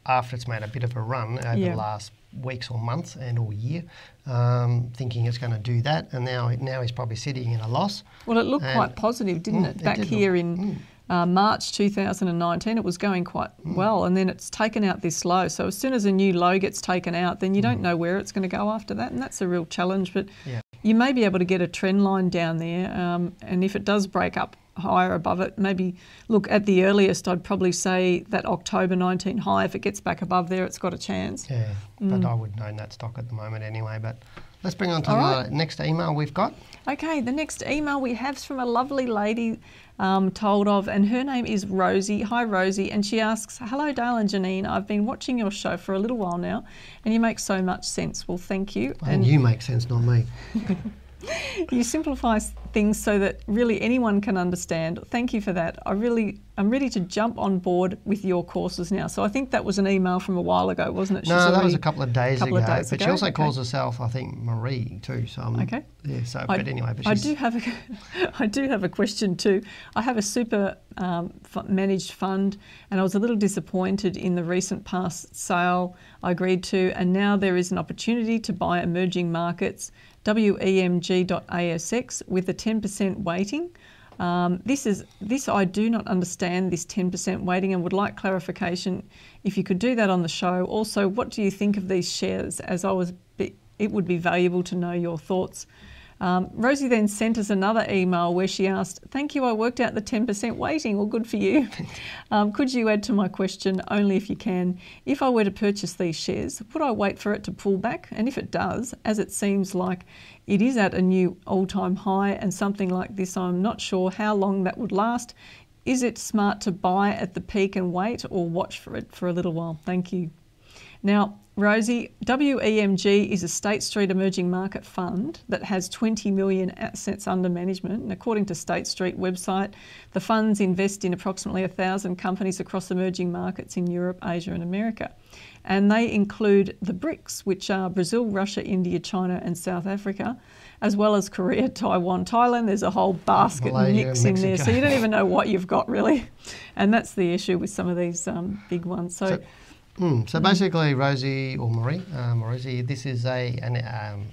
after it's made a bit of a run over yeah. the last weeks or months and or year, um, thinking it's going to do that, and now now he's probably sitting in a loss. Well, it looked quite positive, didn't mm, it? Back it here look, in mm. uh, March 2019, it was going quite mm. well, and then it's taken out this low. So as soon as a new low gets taken out, then you don't mm. know where it's going to go after that, and that's a real challenge. But yeah you may be able to get a trend line down there. Um, and if it does break up higher above it, maybe look at the earliest, I'd probably say that October 19 high. If it gets back above there, it's got a chance. Yeah, mm. but I wouldn't own that stock at the moment anyway. But let's bring on to All the right. next email we've got. Okay, the next email we have is from a lovely lady um, told of, and her name is Rosie. Hi, Rosie. And she asks, Hello, Dale and Janine. I've been watching your show for a little while now, and you make so much sense. Well, thank you. and you make sense, not me. you simplify things so that really anyone can understand. Thank you for that. I really, I'm ready to jump on board with your courses now. So I think that was an email from a while ago, wasn't it? She's no, that was a couple of days couple ago. Of days but ago. she also okay. calls herself, I think, Marie too. So I'm, okay. Yeah. So, I, but anyway, but I do have a, I do have a question too. I have a super um, managed fund, and I was a little disappointed in the recent past sale I agreed to, and now there is an opportunity to buy emerging markets WEMG.ASX with a 10% weighting. Um, this is this I do not understand this 10% weighting and would like clarification if you could do that on the show. Also, what do you think of these shares? As I was, it would be valuable to know your thoughts. Um, Rosie then sent us another email where she asked, Thank you, I worked out the 10% weighting. Well, good for you. um, could you add to my question, only if you can, if I were to purchase these shares, would I wait for it to pull back? And if it does, as it seems like it is at a new all time high and something like this, I'm not sure how long that would last. Is it smart to buy at the peak and wait or watch for it for a little while? Thank you. Now, Rosie, WEMG is a State Street emerging market fund that has 20 million assets under management. And according to State Street website, the funds invest in approximately 1,000 companies across emerging markets in Europe, Asia, and America. And they include the BRICS, which are Brazil, Russia, India, China, and South Africa, as well as Korea, Taiwan, Thailand. There's a whole basket Malaysia, mix in there. So you don't even know what you've got, really. And that's the issue with some of these um, big ones. so, so Mm. So basically, Rosie or Marie, uh, Marie, this is a an, um,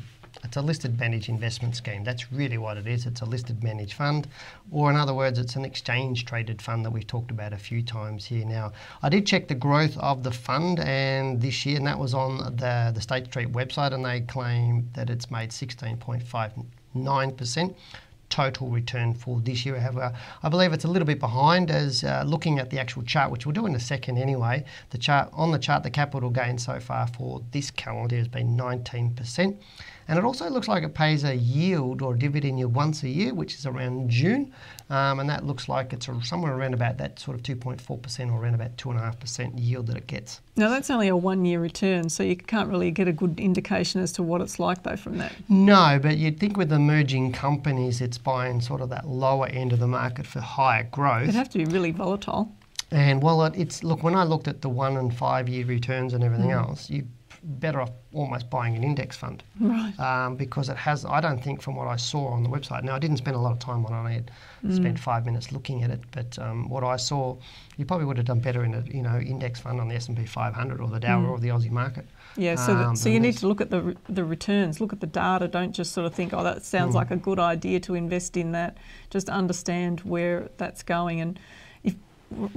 it's a listed managed investment scheme. That's really what it is. It's a listed managed fund, or in other words, it's an exchange traded fund that we've talked about a few times here now. I did check the growth of the fund and this year, and that was on the, the State Street website, and they claim that it's made 16.59%, total return for this year. However, I believe it's a little bit behind as uh, looking at the actual chart, which we'll do in a second anyway. The chart on the chart, the capital gain so far for this calendar has been 19%. And it also looks like it pays a yield or dividend yield once a year, which is around June. Um, and that looks like it's somewhere around about that sort of 2.4% or around about 2.5% yield that it gets. Now, that's only a one year return, so you can't really get a good indication as to what it's like, though, from that. No, but you'd think with emerging companies, it's buying sort of that lower end of the market for higher growth. It'd have to be really volatile. And well, it's look when I looked at the one and five year returns and everything mm. else, you better off almost buying an index fund, right? Um, because it has. I don't think from what I saw on the website. Now I didn't spend a lot of time on it. I had mm. spent five minutes looking at it, but um, what I saw, you probably would have done better in a you know index fund on the S and P 500 or the Dow mm. or the Aussie market. Yeah, so um, so you need to look at the the returns, look at the data. Don't just sort of think, oh, that sounds like a good idea to invest in that. Just understand where that's going and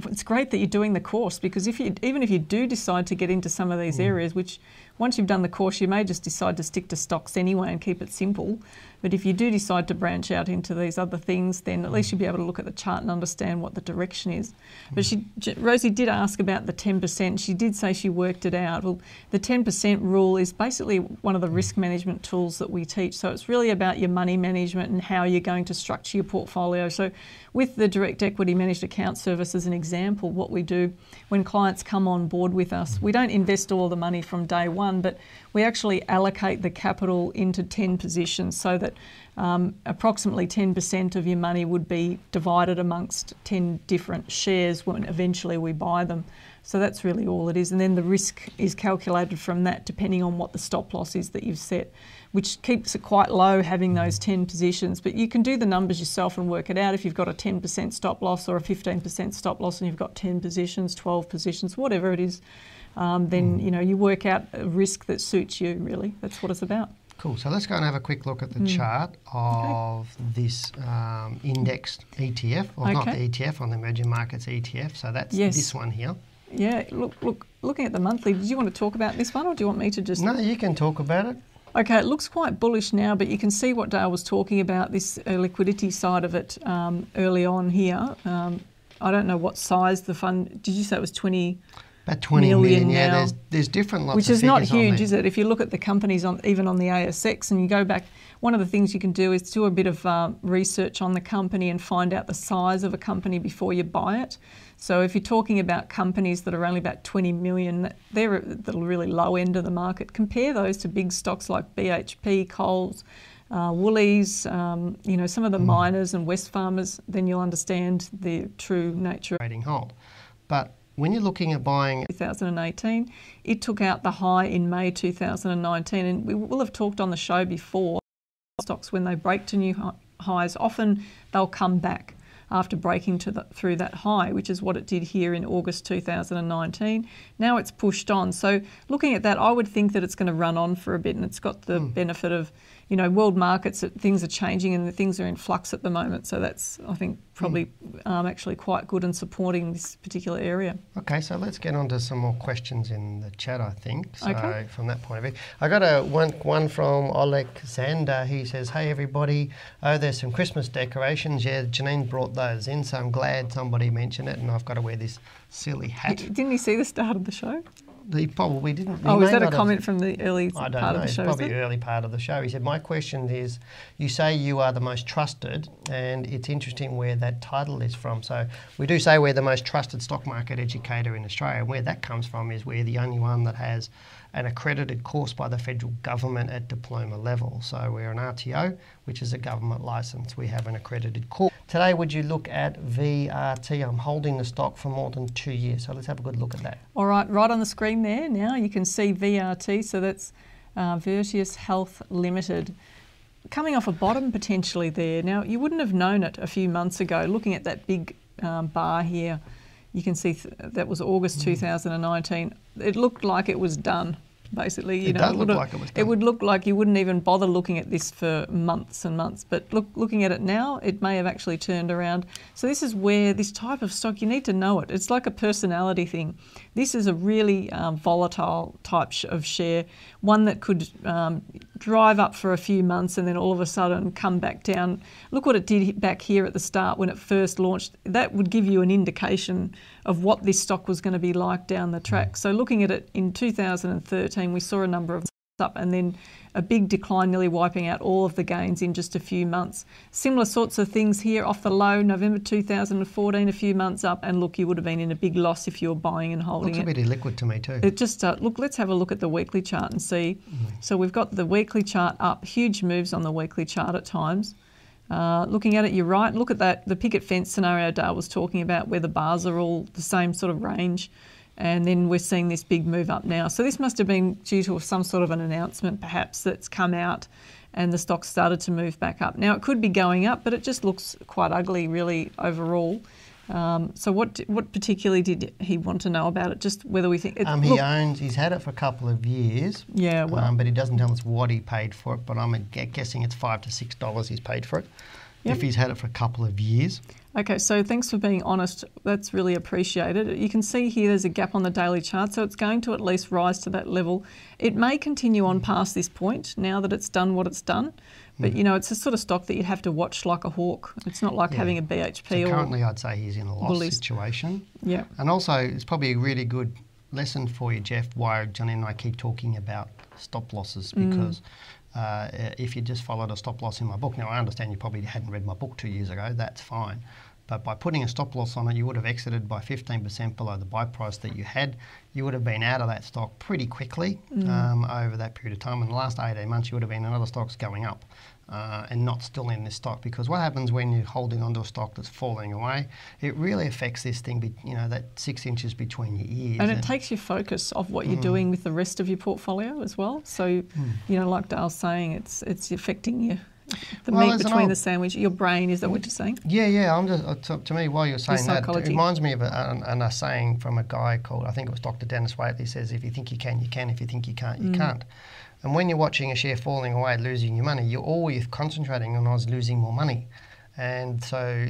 it's great that you're doing the course because if you even if you do decide to get into some of these mm. areas, which once you've done the course, you may just decide to stick to stocks anyway and keep it simple. But if you do decide to branch out into these other things, then at least mm. you'll be able to look at the chart and understand what the direction is. But mm. she, Rosie did ask about the 10%. She did say she worked it out. Well, the 10% rule is basically one of the mm. risk management tools that we teach. So it's really about your money management and how you're going to structure your portfolio. So with the direct equity managed account service as an example, what we do when clients come on board with us, we don't invest all the money from day one, but we actually allocate the capital into 10 positions so that um, approximately 10% of your money would be divided amongst 10 different shares when eventually we buy them. So that's really all it is. And then the risk is calculated from that depending on what the stop loss is that you've set, which keeps it quite low having those 10 positions. But you can do the numbers yourself and work it out if you've got a 10% stop loss or a 15% stop loss and you've got 10 positions, 12 positions, whatever it is. Um, then Mm. you know you work out a risk that suits you. Really, that's what it's about. Cool. So let's go and have a quick look at the Mm. chart of this um, indexed ETF, or not the ETF on the emerging markets ETF. So that's Yes. this one here. Yeah. Look, look. Looking at the monthly, did you want to talk about this one, or do you want me to just? No, you can talk about it. Okay, it looks quite bullish now, but you can see what Dale was talking about this uh, liquidity side of it um, early on here. Um, I don't know what size the fund. Did you say it was twenty? About 20 Million million, yeah. There's, there's different lots which is not huge, is it? If you look at the companies on even on the ASX and you go back, one of the things you can do is do a bit of uh, research on the company and find out the size of a company before you buy it. So if you're talking about companies that are only about 20 million, they're at the really low end of the market. Compare those to big stocks like BHP, Coles, uh, Woolies, um, you know, some of the Hmm. miners and Wesfarmers, then you'll understand the true nature of trading hold. But when you're looking at buying 2018. It took out the high in May 2019, and we will have talked on the show before. Stocks, when they break to new highs, often they'll come back after breaking to the, through that high, which is what it did here in August 2019. Now it's pushed on. So looking at that, I would think that it's going to run on for a bit, and it's got the hmm. benefit of, you know, world markets. Things are changing and things are in flux at the moment. So that's, I think, probably um, actually quite good in supporting this particular area. Okay, so let's get on to some more questions in the chat, I think. So Okay. from that point of view. I got a one one from Oleg Zander. He says, Hey everybody, oh there's some Christmas decorations. Yeah, Janine brought those in, so I'm glad somebody mentioned it and I've got to wear this silly hat. Didn't you see the start of the show? He probably didn't. he Oh, is that a not have- comment from the early part know. of the show? probably early part of the show. He said, "My question is, you say you are the most trusted, and it's interesting where that title is from. So we do say we're the most trusted stock market educator in Australia. And where that comes from is we're the only one that has an accredited course by the federal government at diploma level. So we're an RTO, which is a government license. We have an accredited course. Today, would you look at VRT? I'm holding the stock for more than two years. So let's have a good look at that. All right, right on the screen there now you can see VRT, so that's uh, Health Limited. Coming off a bottom potentially there. Now, you wouldn't have known it a few months ago. Looking at that big um, bar here, you can see th- that was August hmm. 2019. It looked like it was done, basically. You It know, does look would like it was It would look like you wouldn't even bother looking at this for months and months. But look, looking at it now, it may have actually turned around. So this is where this type of stock you need to know it. It's like a personality thing. This is a really um, volatile type of share, one that could um, drive up for a few months and then all of a sudden come back down. Look what it did back here at the start when it first launched. That would give you an indication of what this stock was going to be like down the track. So looking at it in 2013, we saw a number of up and then a big decline, nearly wiping out all of the gains in just a few months. Similar sorts of things here off the low, November 2014, a few months up, and look, you would have been in a big loss if you were buying and holding Looks a it. bit illiquid to me too. It just uh, look. Let's have a look at the weekly chart and see. So we've got the weekly chart up. Huge moves on the weekly chart at times. Uh, looking at it, you're right. Look at that. The picket fence scenario Dale was talking about, where the bars are all the same sort of range, and then we're seeing this big move up now. So this must have been due to some sort of an announcement, perhaps that's come out, and the stock started to move back up. Now it could be going up, but it just looks quite ugly, really overall. Um, so what what particularly did he want to know about it? Just whether we think it, Um, he look, owns. He's had it for a couple of years. Yeah, well- um, but he doesn't tell us what he paid for it. But I'm guessing it's five to six dollars he's paid for it. Yep. If he's had it for a couple of years, Okay, so thanks for being honest. That's really appreciated. You can see here there's a gap on the daily chart, so it's going to at least rise to that level. It may continue on past this point now that it's done what it's done, but you know it's a sort of stock that you'd have to watch like a hawk. It's not like Yeah. having a BHP so or currently I'd say he's in a loss situation. yeah. And also, it's probably a really good lesson for you, Jeff, why Janine and I keep talking about stop losses Mm. because uh, if you just followed a stop loss in my book, now I understand you probably hadn't read my book two years ago, that's fine. But by putting a stop loss on it, you would have exited by 15% below the buy price that you had. You would have been out of that stock pretty quickly Mm. um, over that period of time. In the last 18 months, you would have been in other stocks going up uh, and not still in this stock. Because what happens when you're holding onto a stock that's falling away? It really affects this thing, be, you know, that six inches between your ears. And it takes your focus off what you're doing with the rest of your portfolio as well. So, you know, like Dale's saying, it's it's affecting you. The Well, meat between old- the sandwich, your brain. Is that what you're saying? Yeah, yeah. I'm just uh, to, to me while you're saying that, it reminds me of a, an, an, a saying from a guy called I think it was Dr. Dennis Waitley he says, "If you think you can, you can. If you think you can't, you can't." And when you're watching a share falling away, losing your money, you're always concentrating on us losing more money, and so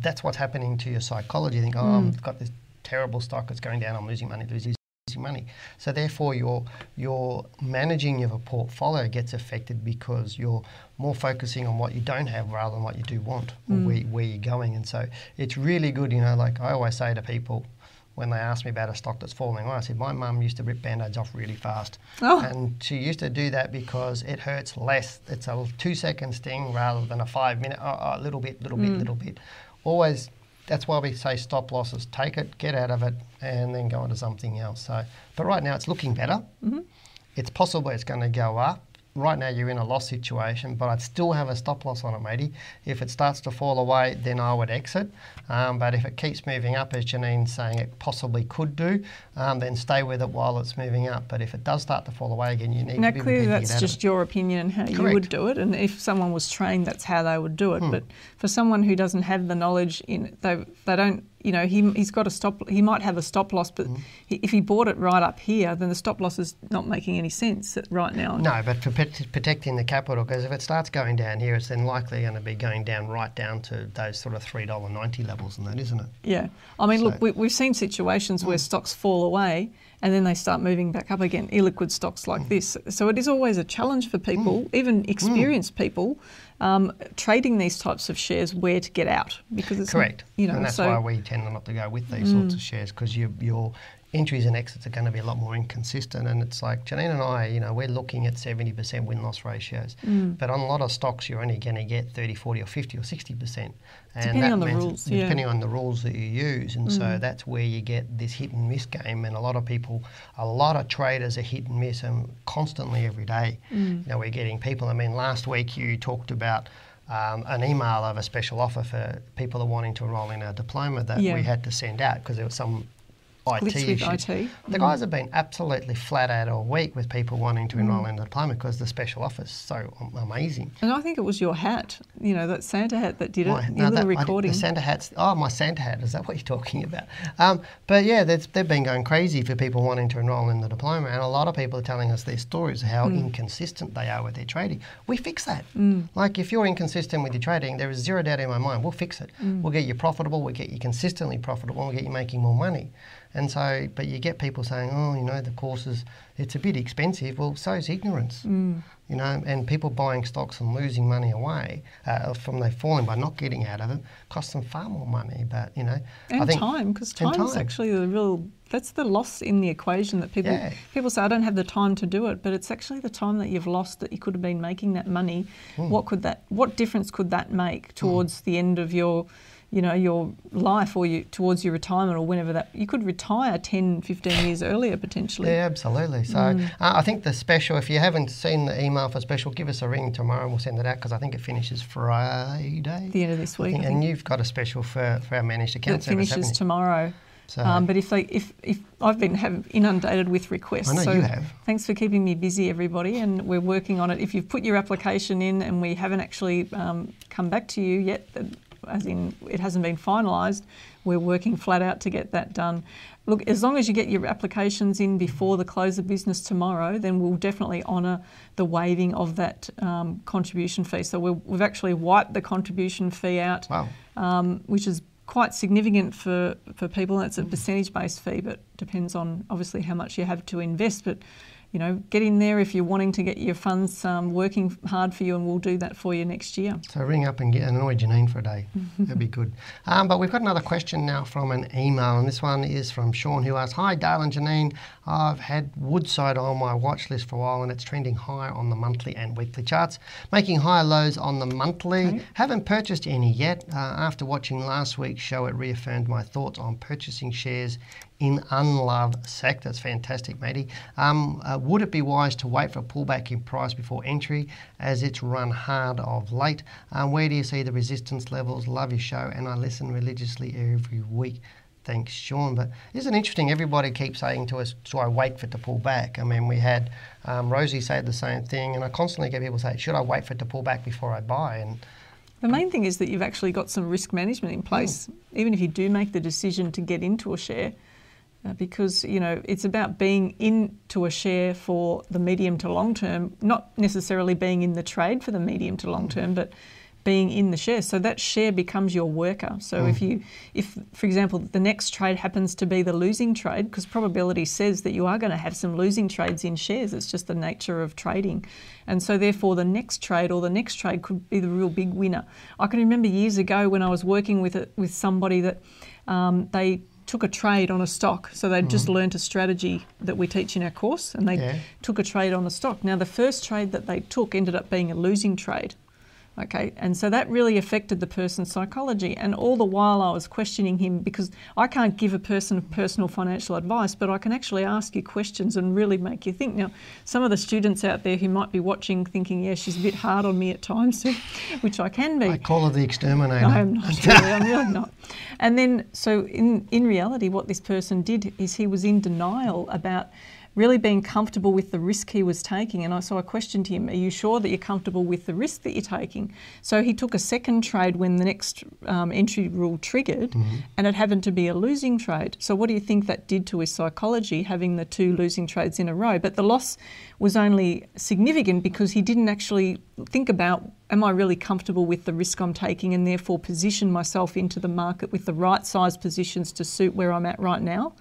that's what's happening to your psychology. You think, "Oh, I've got this terrible stock. It's going down. I'm losing money. Losing." Losing money. So therefore, your your managing of a portfolio gets affected because you're more focusing on what you don't have rather than what you do want or mm. where, where you're going. And so it's really good. You know, like I always say to people when they ask me about a stock that's falling away, I said my mum used to rip band-aids off really fast, Oh. and she used to do that because it hurts less. It's a two-second sting rather than a five-minute, oh, oh, little bit, little bit, mm. little bit. Always that's why we say stop losses. Take it, get out of it, and then go on to something else. So, but right now it's looking better. Mm-hmm. It's possible it's going to go up. Right now you're in a loss situation, but I'd still have a stop loss on it, matey. If it starts to fall away, then I would exit. Um, but if it keeps moving up, as Janine's saying it possibly could do, um, then stay with it while it's moving up. But if it does start to fall away again, you need now, to be clearly that's get out of just your opinion and how you would do it. And if someone was trained, that's how they would do it. Hmm. But for someone who doesn't have the knowledge, in they they don't. You know, he, he's got a stop. He might have a stop loss, but Hmm. he, if he bought it right up here, then the stop loss is not making any sense right now. No, but for pet- protecting the capital, because if it starts going down here, it's then likely going to be going down right down to those sort of three dollar ninety levels, and that isn't it? Yeah, I mean, look, we, we've seen situations where mm. stocks fall away and then they start moving back up again. Illiquid stocks like mm. this. So it is always a challenge for people, mm. even experienced people, um, trading these types of shares, where to get out because it's Correct. You know, and that's so why we tend not to go with these sorts of shares because you, your entries and exits are going to be a lot more inconsistent. And it's like Janine and I, you know, we're looking at 70% win loss ratios. Mm. But on a lot of stocks, you're only going to get 30, 40, or 50 or 60%. And Depending that on the means- rules, yeah. Depending on the rules that you use. And so mm. that's where you get this hit and miss game. And a lot of people, a lot of traders are hit and miss and constantly every day. Mm. You know, we're getting people. I mean, last week you talked about um, an email of a special offer for people that are wanting to enrol in our diploma that Yeah. we had to send out because there was some IT issues. IT. The guys have been absolutely flat out all week with people wanting to Mm. enrol in the diploma because the special offer is so amazing. And I think it was your hat, you know, that Santa hat that did it. My- your no, little that- I did- recording. the Santa hats. Oh, my Santa hat. Is that what you're talking about? Um, but yeah, they've been going crazy for people wanting to enrol in the diploma, and a lot of people are telling us their stories of how inconsistent they are with their trading. We fix that. Like if you're inconsistent with your trading, there is zero doubt in my mind. We'll fix it. We'll get you profitable. We'll get you consistently profitable. We'll get you making more money. And so, but you get people saying, oh, you know, the courses, it's a bit expensive. Well, so is ignorance. You know, and people buying stocks and losing money away uh, from they falling by not getting out of it costs them far more money. But you know, I and think time, because time is actually the real. That's the loss in the equation that people Yeah. people say I don't have the time to do it, but it's actually the time that you've lost that you could have been making that money. Hmm. What could that? What difference could that make towards the end of your, you know, your life or you towards your retirement or whenever that you could retire 10, 15 years earlier potentially. Yeah, absolutely. So Mm. uh, I think the special, if you haven't seen the email for special, give us a ring tomorrow and we'll send it out because I think it finishes Friday. The end of this week, think, and you've got a special for, for our managed account That service, finishes tomorrow. So- Um, but if they, if, if I've been have inundated with requests, I know so you have. thanks for keeping me busy, everybody, and we're working on it. If you've put your application in and we haven't actually um, come back to you yet, as in it hasn't been finalised, we're working flat out to get that done. Look, as long as you get your applications in before the close of business tomorrow, then we'll definitely honour the waiving of that um, contribution fee. So we'll, we've actually wiped the contribution fee out Wow. um, which is quite significant for, for people. It's a percentage based fee, but depends on obviously how much you have to invest. But you know, get in there if you're wanting to get your funds um, working hard for you, and we'll do that for you next year. So ring up and get annoy Janine for a day. That'd be good. Um, but we've got another question now from an email, and this one is from Sean, who asks, "Hi, Dale and Janine. I've had Woodside on my watch list for a while, and it's trending higher on the monthly and weekly charts, making higher lows on the monthly. Okay. Haven't purchased any yet. Uh, after watching last week's show, it reaffirmed my thoughts on purchasing shares." In unloved sectors, fantastic, matey. Um, uh, would it be wise to wait for a pullback in price before entry, as it's run hard of late? Um, where do you see the resistance levels? Love your show, and I listen religiously every week. Thanks, Sean. But isn't it interesting? Everybody keeps saying to us, "Do I wait for it to pull back?" I mean, we had um, Rosie say the same thing, and I constantly get people say, "Should I wait for it to pull back before I buy?" And The main thing is that you've actually got some risk management in place, even if you do make the decision to get into a share, uh, because you know it's about being into a share for the medium to long term, not necessarily being in the trade for the medium to long term, but being in the share. So that share becomes your worker. So if you, if for example, the next trade happens to be the losing trade, because probability says that you are going to have some losing trades in shares. It's just the nature of trading, and so therefore the next trade or the next trade could be the real big winner. I can remember years ago when I was working with a, with somebody that um, they took a trade on a stock. So they'd just mm-hmm. learnt a strategy that we teach in our course, and they Yeah. took a trade on a stock. Now the first trade that they took ended up being a losing trade. Okay, and so that really affected the person's psychology. And all the while I was questioning him because I can't give a person personal financial advice, but I can actually ask you questions and really make you think. Now, some of the students out there who might be watching thinking, yeah, she's a bit hard on me at times, which I can be. I call her the exterminator. No, I'm not really, I'm really not. And then, so in, in reality, what this person did is he was in denial about really being comfortable with the risk he was taking. And I, so I questioned him, Are you sure that you're comfortable with the risk that you're taking? So he took a second trade when the next um, entry rule triggered, mm-hmm. and it happened to be a losing trade. So what do you think that did to his psychology, having the two losing trades in a row? But the loss was only significant because he didn't actually think about am I really comfortable with the risk I'm taking and therefore position myself into the market with the right size positions to suit where I'm at right now.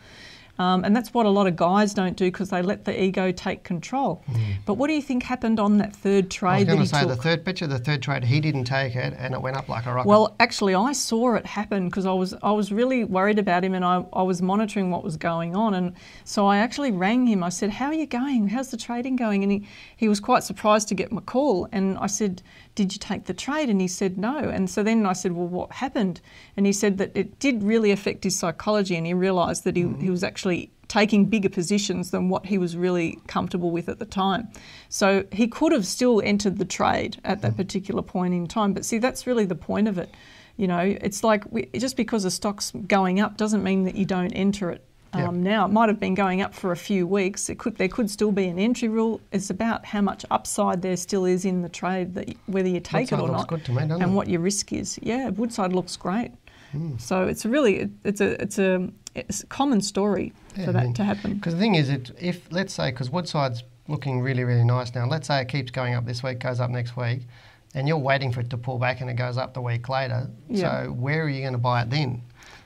Um, and that's what a lot of guys don't do because they let the ego take control. Mm. But what do you think happened on that third trade? I was going to say took? the third picture, the third trade, he didn't take it, and it went up like a rocket. Well, actually, I saw it happen because I was I was really worried about him, and I, I was monitoring what was going on, and so I actually rang him. I said, "How are you going? How's the trading going?" And he he was quite surprised to get my call, and I said did you take the trade? And he said, no. And so then I said, well, what happened? And he said that it did really affect his psychology and he realised that he, mm. he was actually taking bigger positions than what he was really comfortable with at the time. So he could have still entered the trade at that mm. particular point in time. But see, that's really the point of it. You know, it's like we, just because a stock's going up doesn't mean that you don't enter it um, Now it might have been going up for a few weeks. It could there could still be an entry rule. It's about how much upside there still is in the trade that whether you take Woodside it or not, me, and it? what your risk is. Yeah, Woodside looks great. Mm. So it's a really it's a it's a it's a common story yeah, for that I mean, to happen. Because the thing is, it, if let's say because Woodside's looking really really nice now. Let's say it keeps going up this week, goes up next week, and you're waiting for it to pull back and it goes up the week later. Yeah. So where are you going to buy it then?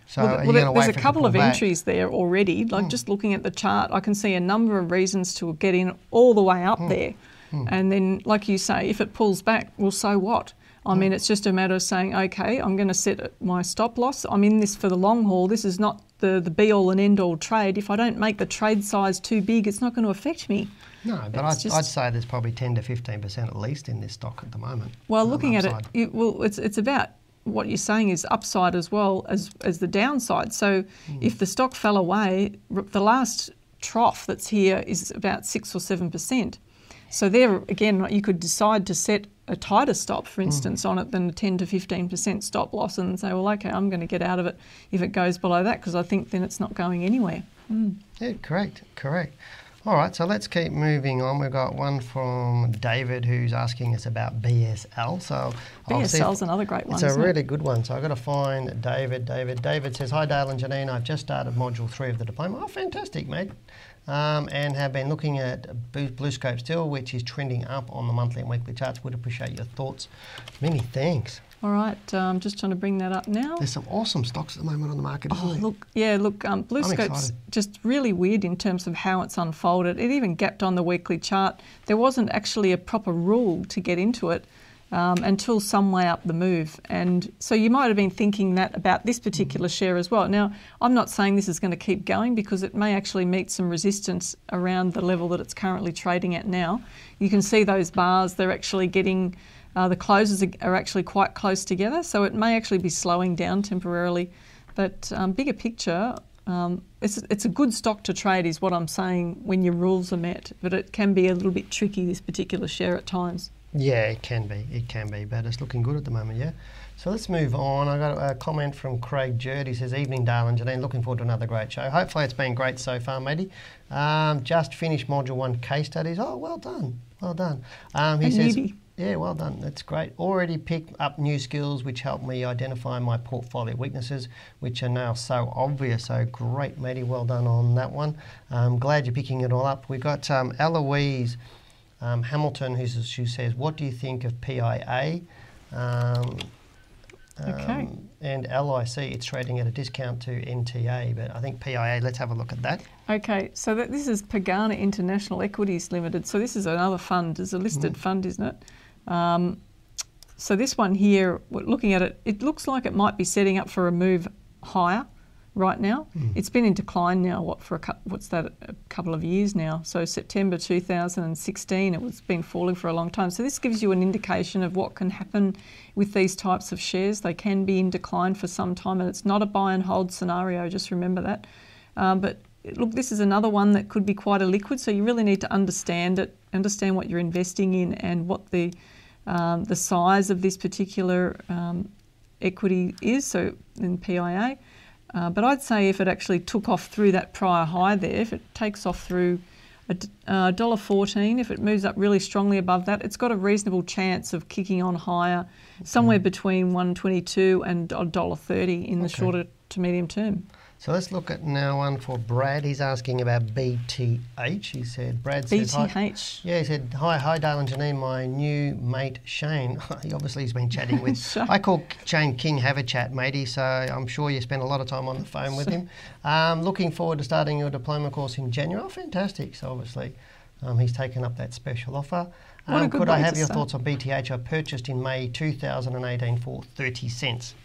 So well, well there's a couple of back? entries there already. Like mm. just looking at the chart, I can see a number of reasons to get in all the way up mm. there. Mm. And then, like you say, if it pulls back, well, so what? I mean, it's just a matter of saying, okay, I'm going to set my stop loss. I'm in this for the long haul. This is not the, the be all and end all trade. If I don't make the trade size too big, it's not going to affect me. No, but I'd, just, I'd, say there's probably 10 to 15% at least in this stock at the moment. Well, looking at it, it, well, it's, it's about what you're saying is upside as well as, as the downside. So mm. if the stock fell away, the last trough that's here is about six or seven percent. So there again, you could decide to set a tighter stop, for hmm. instance, mm. on it than a 10 to 15 percent stop loss, and say, well, okay, I'm going to get out of it if it goes below that because I think then it's not going anywhere. Mm. Yeah, correct, correct. All right, so let's keep moving on. We've got one from David who's asking us about BSL. So BSL's another great one. It's a really it? good one. So I've got to find David. David. David says, Hi, Dale and Janine. I've just started module three of the diploma. Oh, fantastic, mate. Um, and have been looking at BlueScope Steel, which is trending up on the monthly and weekly charts. Would appreciate your thoughts. Many thanks. All right, I'm um, just trying to bring that up now. There's some awesome stocks at the moment on the market. Oh, look, yeah, look, um, BlueScope's just really weird in terms of how it's unfolded. It even gapped on the weekly chart. There wasn't actually a proper rule to get into it um, until some way up the move, and so you might have been thinking that about this particular share as well. Now, I'm not saying this is going to keep going because it may actually meet some resistance around the level that it's currently trading at now. You can see those bars; they're actually getting uh, the closes are, actually quite close together, so it may actually be slowing down temporarily. But um, bigger picture, um, it's, it's a good stock to trade, is what I'm saying, when your rules are met. But it can be a little bit tricky, this particular share at times. Yeah, it can be. It can be, but it's looking good at the moment, yeah? So let's move on. I got a comment from Craig Jerd. He says, Evening, and Janine. Looking forward to another great show. Hopefully, it's been great so far, matey. Um, just finished Module 1 case studies. Oh, well done. Well done. Um, he says, newbie. Yeah, well done. That's great. Already picked up new skills which help me identify my portfolio weaknesses, which are now so obvious. So great, matey. Well done on that one. I'm glad you're picking it all up. We've got um, Eloise um, Hamilton who says, who says, What do you think of PIA? Um, okay. Um, and LIC, it's trading at a discount to NTA, but I think PIA, let's have a look at that. Okay, so that, this is Pengana International Equities Limited. So this is another fund, it's a listed mm. fund, isn't it? Um, so this one here, looking at it, it looks like it might be setting up for a move higher. Right now. It's been in decline now. What for? A, what's that? A couple of years now. So September 2016, it was been falling for a long time. So this gives you an indication of what can happen with these types of shares. They can be in decline for some time, and it's not a buy and hold scenario. Just remember that. Um, but look, this is another one that could be quite a liquid. So you really need to understand it, understand what you're investing in, and what the um, the size of this particular um, equity is. So in PIA. Uh, but I'd say if it actually took off through that prior high there, if it takes off through uh, $1.14, if it moves up really strongly above that, it's got a reasonable chance of kicking on higher, somewhere between 122 and $1.30 in the shorter to medium term. So let's look at now one for Brad. He's asking about BTH. He said, Brad says, hi. Yeah, he said, hi, hi, Dale and Janine, my new mate Shane. he obviously has been chatting with. Shane. I call Shane King have a chat, matey, so I'm sure you spend a lot of time on the phone with him. Um, looking forward to starting your diploma course in January. Oh, fantastic. So obviously um, he's taken up that special offer. Um, could I have your start. thoughts on BTH? I purchased in May 2018 for 30 cents.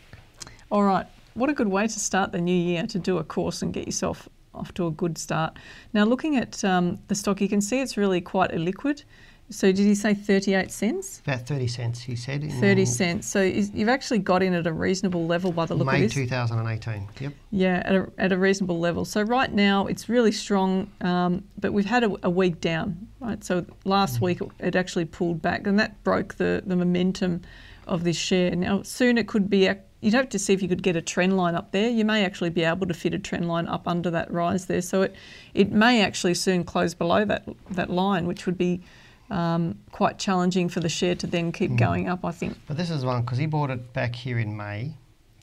All right. What a good way to start the new year to do a course and get yourself off to a good start. Now, looking at um, the stock, you can see it's really quite illiquid. So, did he say 38 cents? About 30 cents, he said. 30 cents. So, you've actually got in at a reasonable level by the look May of this. May 2018. Yep. Yeah, at a, at a reasonable level. So right now it's really strong, um, but we've had a, a week down, right? So last week it- it actually pulled back, and that broke the, the momentum of this share. Now soon it could be. You'd have to see if you could get a trend line up there. You may actually be able to fit a trend line up under that rise there. So it it may actually soon close below that that line, which would be um, quite challenging for the share to then keep going up. I think. But this is one because he bought it back here in May.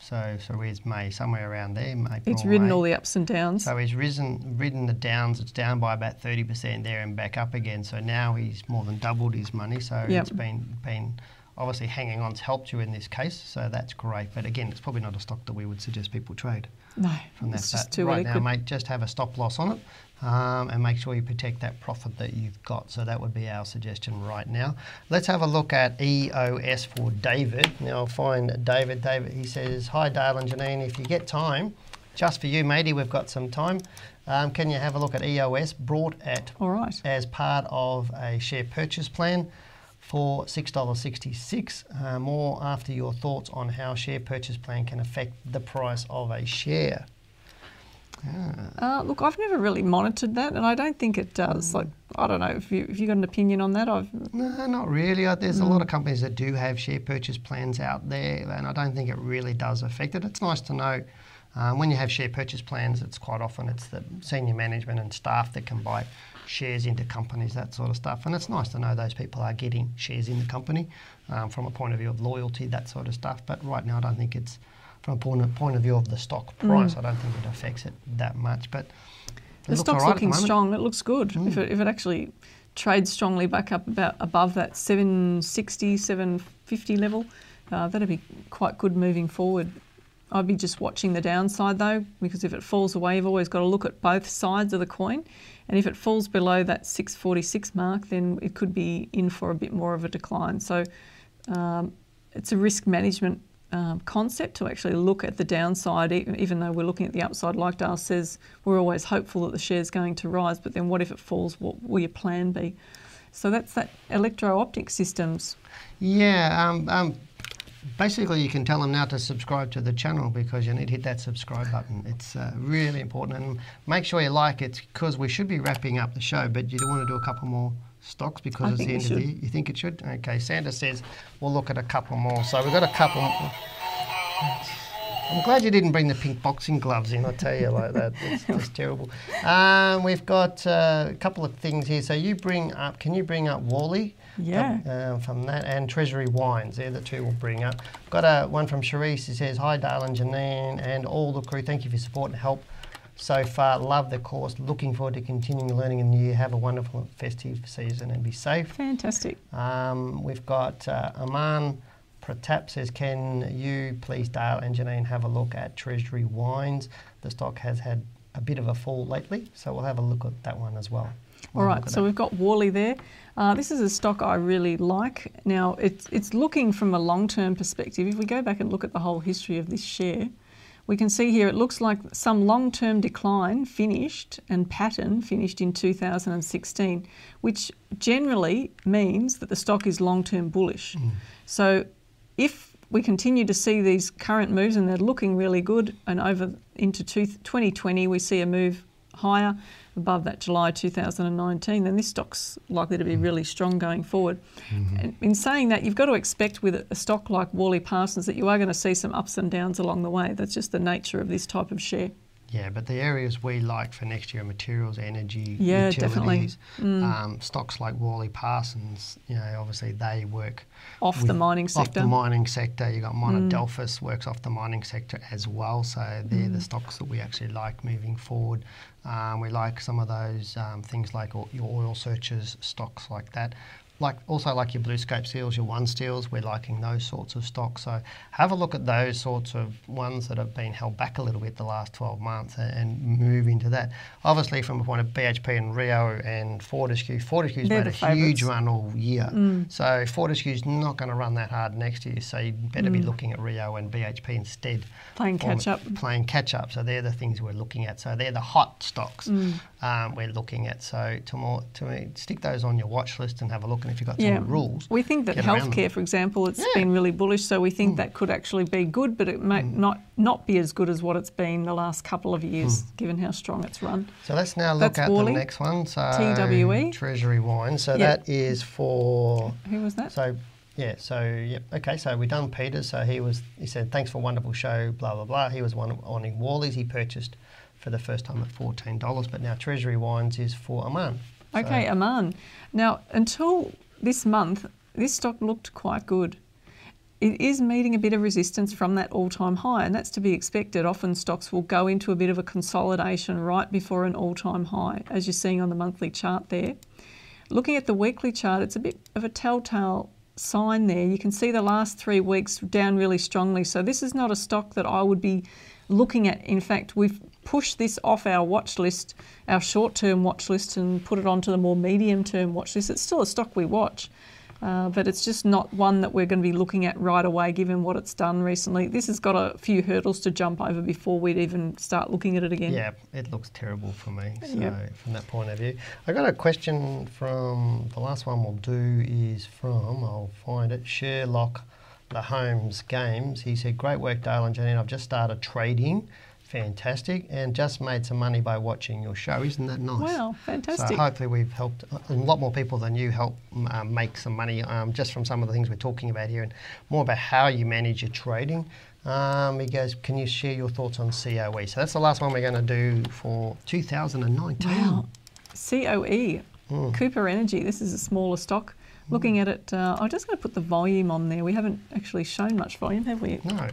So, so where's May? Somewhere around there. April, It's ridden May. all the ups and downs. So he's risen, ridden the downs. It's down by about thirty percent there and back up again. So now he's more than doubled his money. So Yep. it's been been obviously hanging on's helped you in this case. So that's great. But again, it's probably not a stock that we would suggest people trade no, from that. just too right now, mate, just have a stop loss on it. Um, and make sure you protect that profit that you've got. So that would be our suggestion right now. Let's have a look at EOS for David. Now I'll find David. David, he says, "Hi Dale and Janine. If you get time, just for you, matey, we've got some time. Um, can you have a look at EOS brought at All right. as part of a share purchase plan for $6.66. Uh, more after your thoughts on how share purchase plan can affect the price of a share. Uh, look, I've never really monitored that, and I don't think it does. Like, I don't know if you if you got an opinion on that. I've No, not really. There's a lot of companies that do have share purchase plans out there, and I don't think it really does affect it. It's nice to know um, when you have share purchase plans. It's quite often it's the senior management and staff that can buy shares into companies, that sort of stuff. And it's nice to know those people are getting shares in the company um, from a point of view of loyalty, that sort of stuff. But right now, I don't think it's from a point of, point of view of the stock price. I don't think it affects it that much. But the stock's right the looking. Mm. strong. It looks good. If it if it actually trades strongly back up about above that 760, 750 level, uh, that'd be quite good moving forward. I'd be just watching the downside though, because if it falls away, you've always got to look at both sides of the coin. And if it falls below that 646 mark, then it could be in for a bit more of a decline. So um, it's a risk management um, concept to actually look at the downside, even though we're looking at the upside. Like Dale says, we're always hopeful that the share's going to rise, but then what if it falls? What will your plan be? So that's that electro-optic systems. Yeah, um, um, basically, you can tell them now to subscribe to the channel because you need to hit that subscribe button. It's uh, really important. And make sure you like it because we should be wrapping up the show, but you do want to do a couple more stocks because I it's the end of the year. You think it should? Okay, Sandra says we'll look at a couple more. So we've got a couple. I'm glad you didn't bring the pink boxing gloves in. I tell you like that, it's just terrible. Um, we've got uh, a couple of things here. So you bring up. Can you bring up Worley? Yeah. uh, from that, and Treasury Wines. They're the two we'll bring up. Got a one from Cherise who says, Hi, Dale and Janine, and all the crew. Thank you for your support and help so far. Love the course. Looking forward to continuing learning in the year. Have a wonderful festive season and be safe. Fantastic. Um, we've got uh, Aman Pratap says, Can you please, Dale and Janine, have a look at Treasury Wines? The stock has had a bit of a fall lately, so we'll have a look at that one as well. All We'll right, so we've got Worley there. Uh, this is a stock I really like. Now, it's, it's looking from a long term perspective. If we go back and look at the whole history of this share, we can see here it looks like some long term decline finished and pattern finished in 2016, which generally means that the stock is long term bullish. Mm. So if we continue to see these current moves and they're looking really good, and over into 2020 we see a move higher above that July 2019, then this stock's likely to be mm. really strong going forward. Mm-hmm. in saying that, you've got to expect with a stock like Worley Parsons that you are going to see some ups and downs along the way. That's just the nature of this type of share. Yeah, but the areas we like for next year are materials, energy, yeah, utilities. Definitely. Mm. Um, stocks like Worley Parsons, you know, obviously they work off the mining sector. Off the mining sector, you got Monadelphous mm. works off the mining sector as well. So they're mm. the stocks that we actually like moving forward. Um, we like some of those um, things like your oil searches, stocks like that like also like your BlueScope Steels, your OneSteels, we're liking those sorts of stocks. So have a look at those sorts of ones that have been held back a little bit the last 12 months and, and move into that. Obviously, from a point of BHP and Rio and Fortescue, Fortescue's They're made a favourites. huge run all year. Mm. So Fortescue's not going to run that hard next year. So you better mm. be looking at Rio and BHP instead. Playing catch up. Playing catch up. So they're the things we're looking at. So they're the hot stocks mm. Um, we're looking at. So to more to me, stick those on your watch list and have a look And if you've got yeah. some rules. We think that healthcare, for example, it's yeah. been really bullish, so we think mm. that could actually be good, but it might mm. not not be as good as what it's been the last couple of years, mm. given how strong it's run. So let's now look That's at Worley, the next one. So TWE Treasury Wine. So that is for who was that? So yeah, so yep, okay, so we done Peter. So he was he said thanks for a wonderful show, blah blah blah. He was one on in Worley's. He purchased for the first time at fourteen dollars, but now Treasury Wines is for. Okay, so. Aman. Now until this month, this stock looked quite good. It is meeting a bit of resistance from that all time high, and that's to be expected. Often stocks will go into a bit of a consolidation right before an all time high, as you're seeing on the monthly chart there. Looking at the weekly chart, it's a bit of a telltale sign there. You can see the last three weeks down really strongly. So, this is not a stock that I would be looking at. In fact, we've pushed this off our watch list, our short term watch list, and put it onto the more medium term watch list. It's still a stock we watch. Uh, but it's just not one that we're going to be looking at right away given what it's done recently. This has got a few hurdles to jump over before we'd even start looking at it again. Yeah, it looks terrible for me. So, yep. from that point of view, I got a question from the last one we'll do is from, I'll find it, Sherlock the Holmes Games. He said, Great work, Dale and Janine. I've just started trading fantastic and just made some money by watching your show. Isn't that nice? Wow, fantastic. So hopefully we've helped a lot more people than you help um, make some money um, just from some of the things we're talking about here and more about how you manage your trading. Um, he goes, can you share your thoughts on COE? So that's the last one we're going to do for 2019. Wow. COE, mm. Cooper Energy. This is a smaller stock. Looking mm. at it, uh, I'm just going to put the volume on there. We haven't actually shown much volume, have we? No.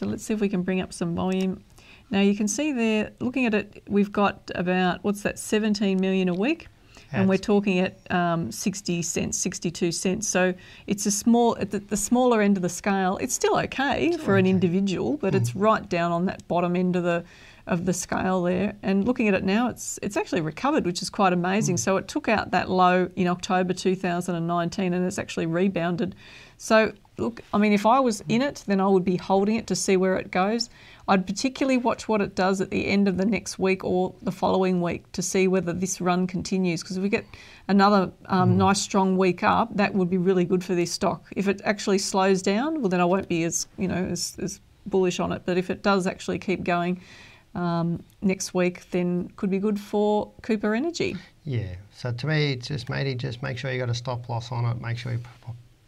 So let's see if we can bring up some volume. Now you can see there, looking at it, we've got about, what's that, 17 million a week? and we're talking at um, 60 cents, 62 cents. So it's a small, at the, the smaller end of the scale. It's still okay for an individual, but mm. it's right down on that bottom end of the of the scale there. And looking at it now, it's it's actually recovered, which is quite amazing. Mm. So it took out that low in October 2019, and it's actually rebounded. So look, I mean, if I was in it, then I would be holding it to see where it goes. I'd particularly watch what it does at the end of the next week or the following week to see whether this run continues. Because if we get another um, mm. nice strong week up, that would be really good for this stock. If it actually slows down, well, then I won't be as you know as, as bullish on it. But if it does actually keep going um, next week, then could be good for Cooper Energy. Yeah. So to me, it's just maybe just make sure you got a stop loss on it. Make sure you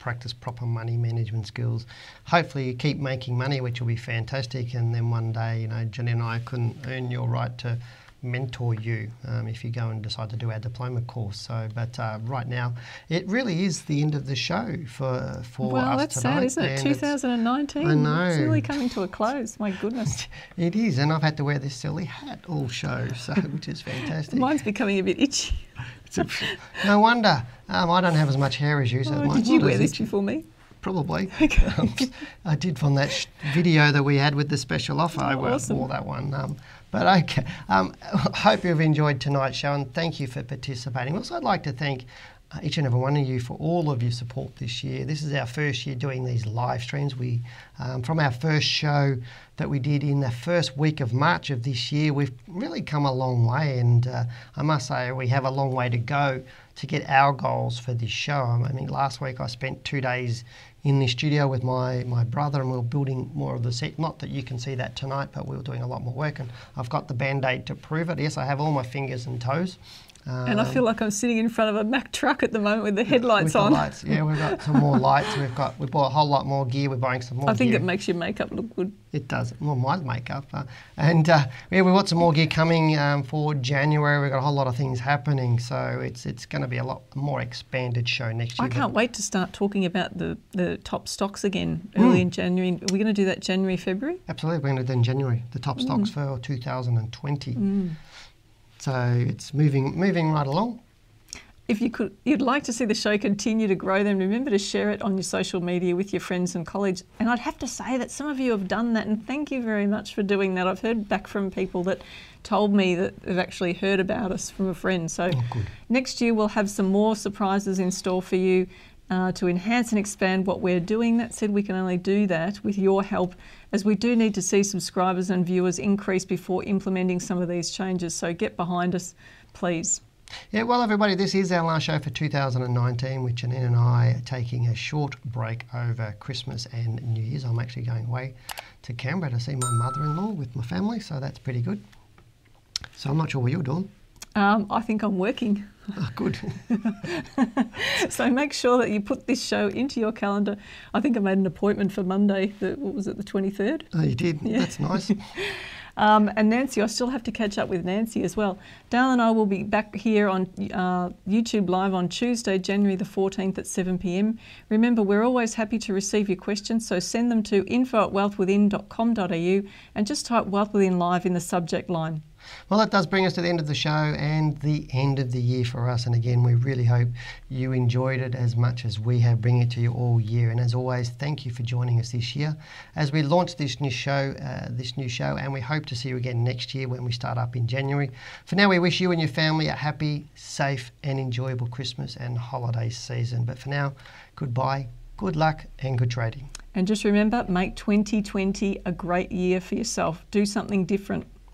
practice proper money management skills. Hopefully, you keep making money, which will be fantastic. And then one day, you know, Jenny and I couldn't earn your right to mentor you um, if you go and decide to do our diploma course. So, but uh, right now, it really is the end of the show for for well, us Well, that's tonight. sad, isn't it? 2019. I know. It's really coming to a close. My goodness. it is, and I've had to wear this silly hat all show, so which is fantastic. Mine's becoming a bit itchy. no wonder. Um, I don't have as much hair as you. So oh, did you wear this before me? Probably. Okay. Um, I did from that sh- video that we had with the special offer. Oh, I wore, awesome. wore that one. Um, but okay. Um, hope you've enjoyed tonight's show and thank you for participating. Also, I'd like to thank each and every one of you for all of your support this year. This is our first year doing these live streams. We, um, from our first show that we did in the first week of March of this year, we've really come a long way, and uh, I must say we have a long way to go to get our goals for this show. I mean, last week I spent two days in the studio with my, my brother and we were building more of the set. Not that you can see that tonight, but we were doing a lot more work and I've got the band aid to prove it. Yes, I have all my fingers and toes. Um, and I feel like I'm sitting in front of a Mack truck at the moment with the headlights with on. The lights. Yeah, we've got some more lights. We've got we bought a whole lot more gear. We're buying some more. I think gear. it makes your makeup look good. It does. Well, my makeup. Uh, and uh, yeah, we've got some more gear coming um, for January. We've got a whole lot of things happening, so it's it's going to be a lot more expanded show next year. I can't wait to start talking about the, the top stocks again early mm. in January. Are we going to do that January, February? Absolutely, we're going to do in January. The top stocks mm. for 2020. Mm. So it's moving moving right along if you could, you'd like to see the show continue to grow, then remember to share it on your social media with your friends and colleagues. And I'd have to say that some of you have done that, and thank you very much for doing that. I've heard back from people that told me that they've actually heard about us from a friend. So oh, next year we'll have some more surprises in store for you. Uh, to enhance and expand what we're doing. That said, we can only do that with your help, as we do need to see subscribers and viewers increase before implementing some of these changes. So get behind us, please. Yeah, well, everybody, this is our last show for 2019, with Janine and I taking a short break over Christmas and New Year's. I'm actually going away to Canberra to see my mother in law with my family, so that's pretty good. So I'm not sure what you're doing. Um, I think I'm working. Oh, good. so make sure that you put this show into your calendar. I think I made an appointment for Monday. The, what was it, the 23rd? Oh, you did. Yeah. That's nice. Um, and Nancy, I still have to catch up with Nancy as well. Dale and I will be back here on uh, YouTube Live on Tuesday, January the 14th at 7 pm. Remember, we're always happy to receive your questions, so send them to info at wealthwithin.com.au and just type Wealth Within Live in the subject line. Well, that does bring us to the end of the show and the end of the year for us. And again, we really hope you enjoyed it as much as we have bringing it to you all year. And as always, thank you for joining us this year as we launch this new show, uh, this new show, and we hope to see you again next year when we start up in January. For now, we wish you and your family a happy, safe, and enjoyable Christmas and holiday season. But for now, goodbye, good luck, and good trading. And just remember, make 2020 a great year for yourself. Do something different.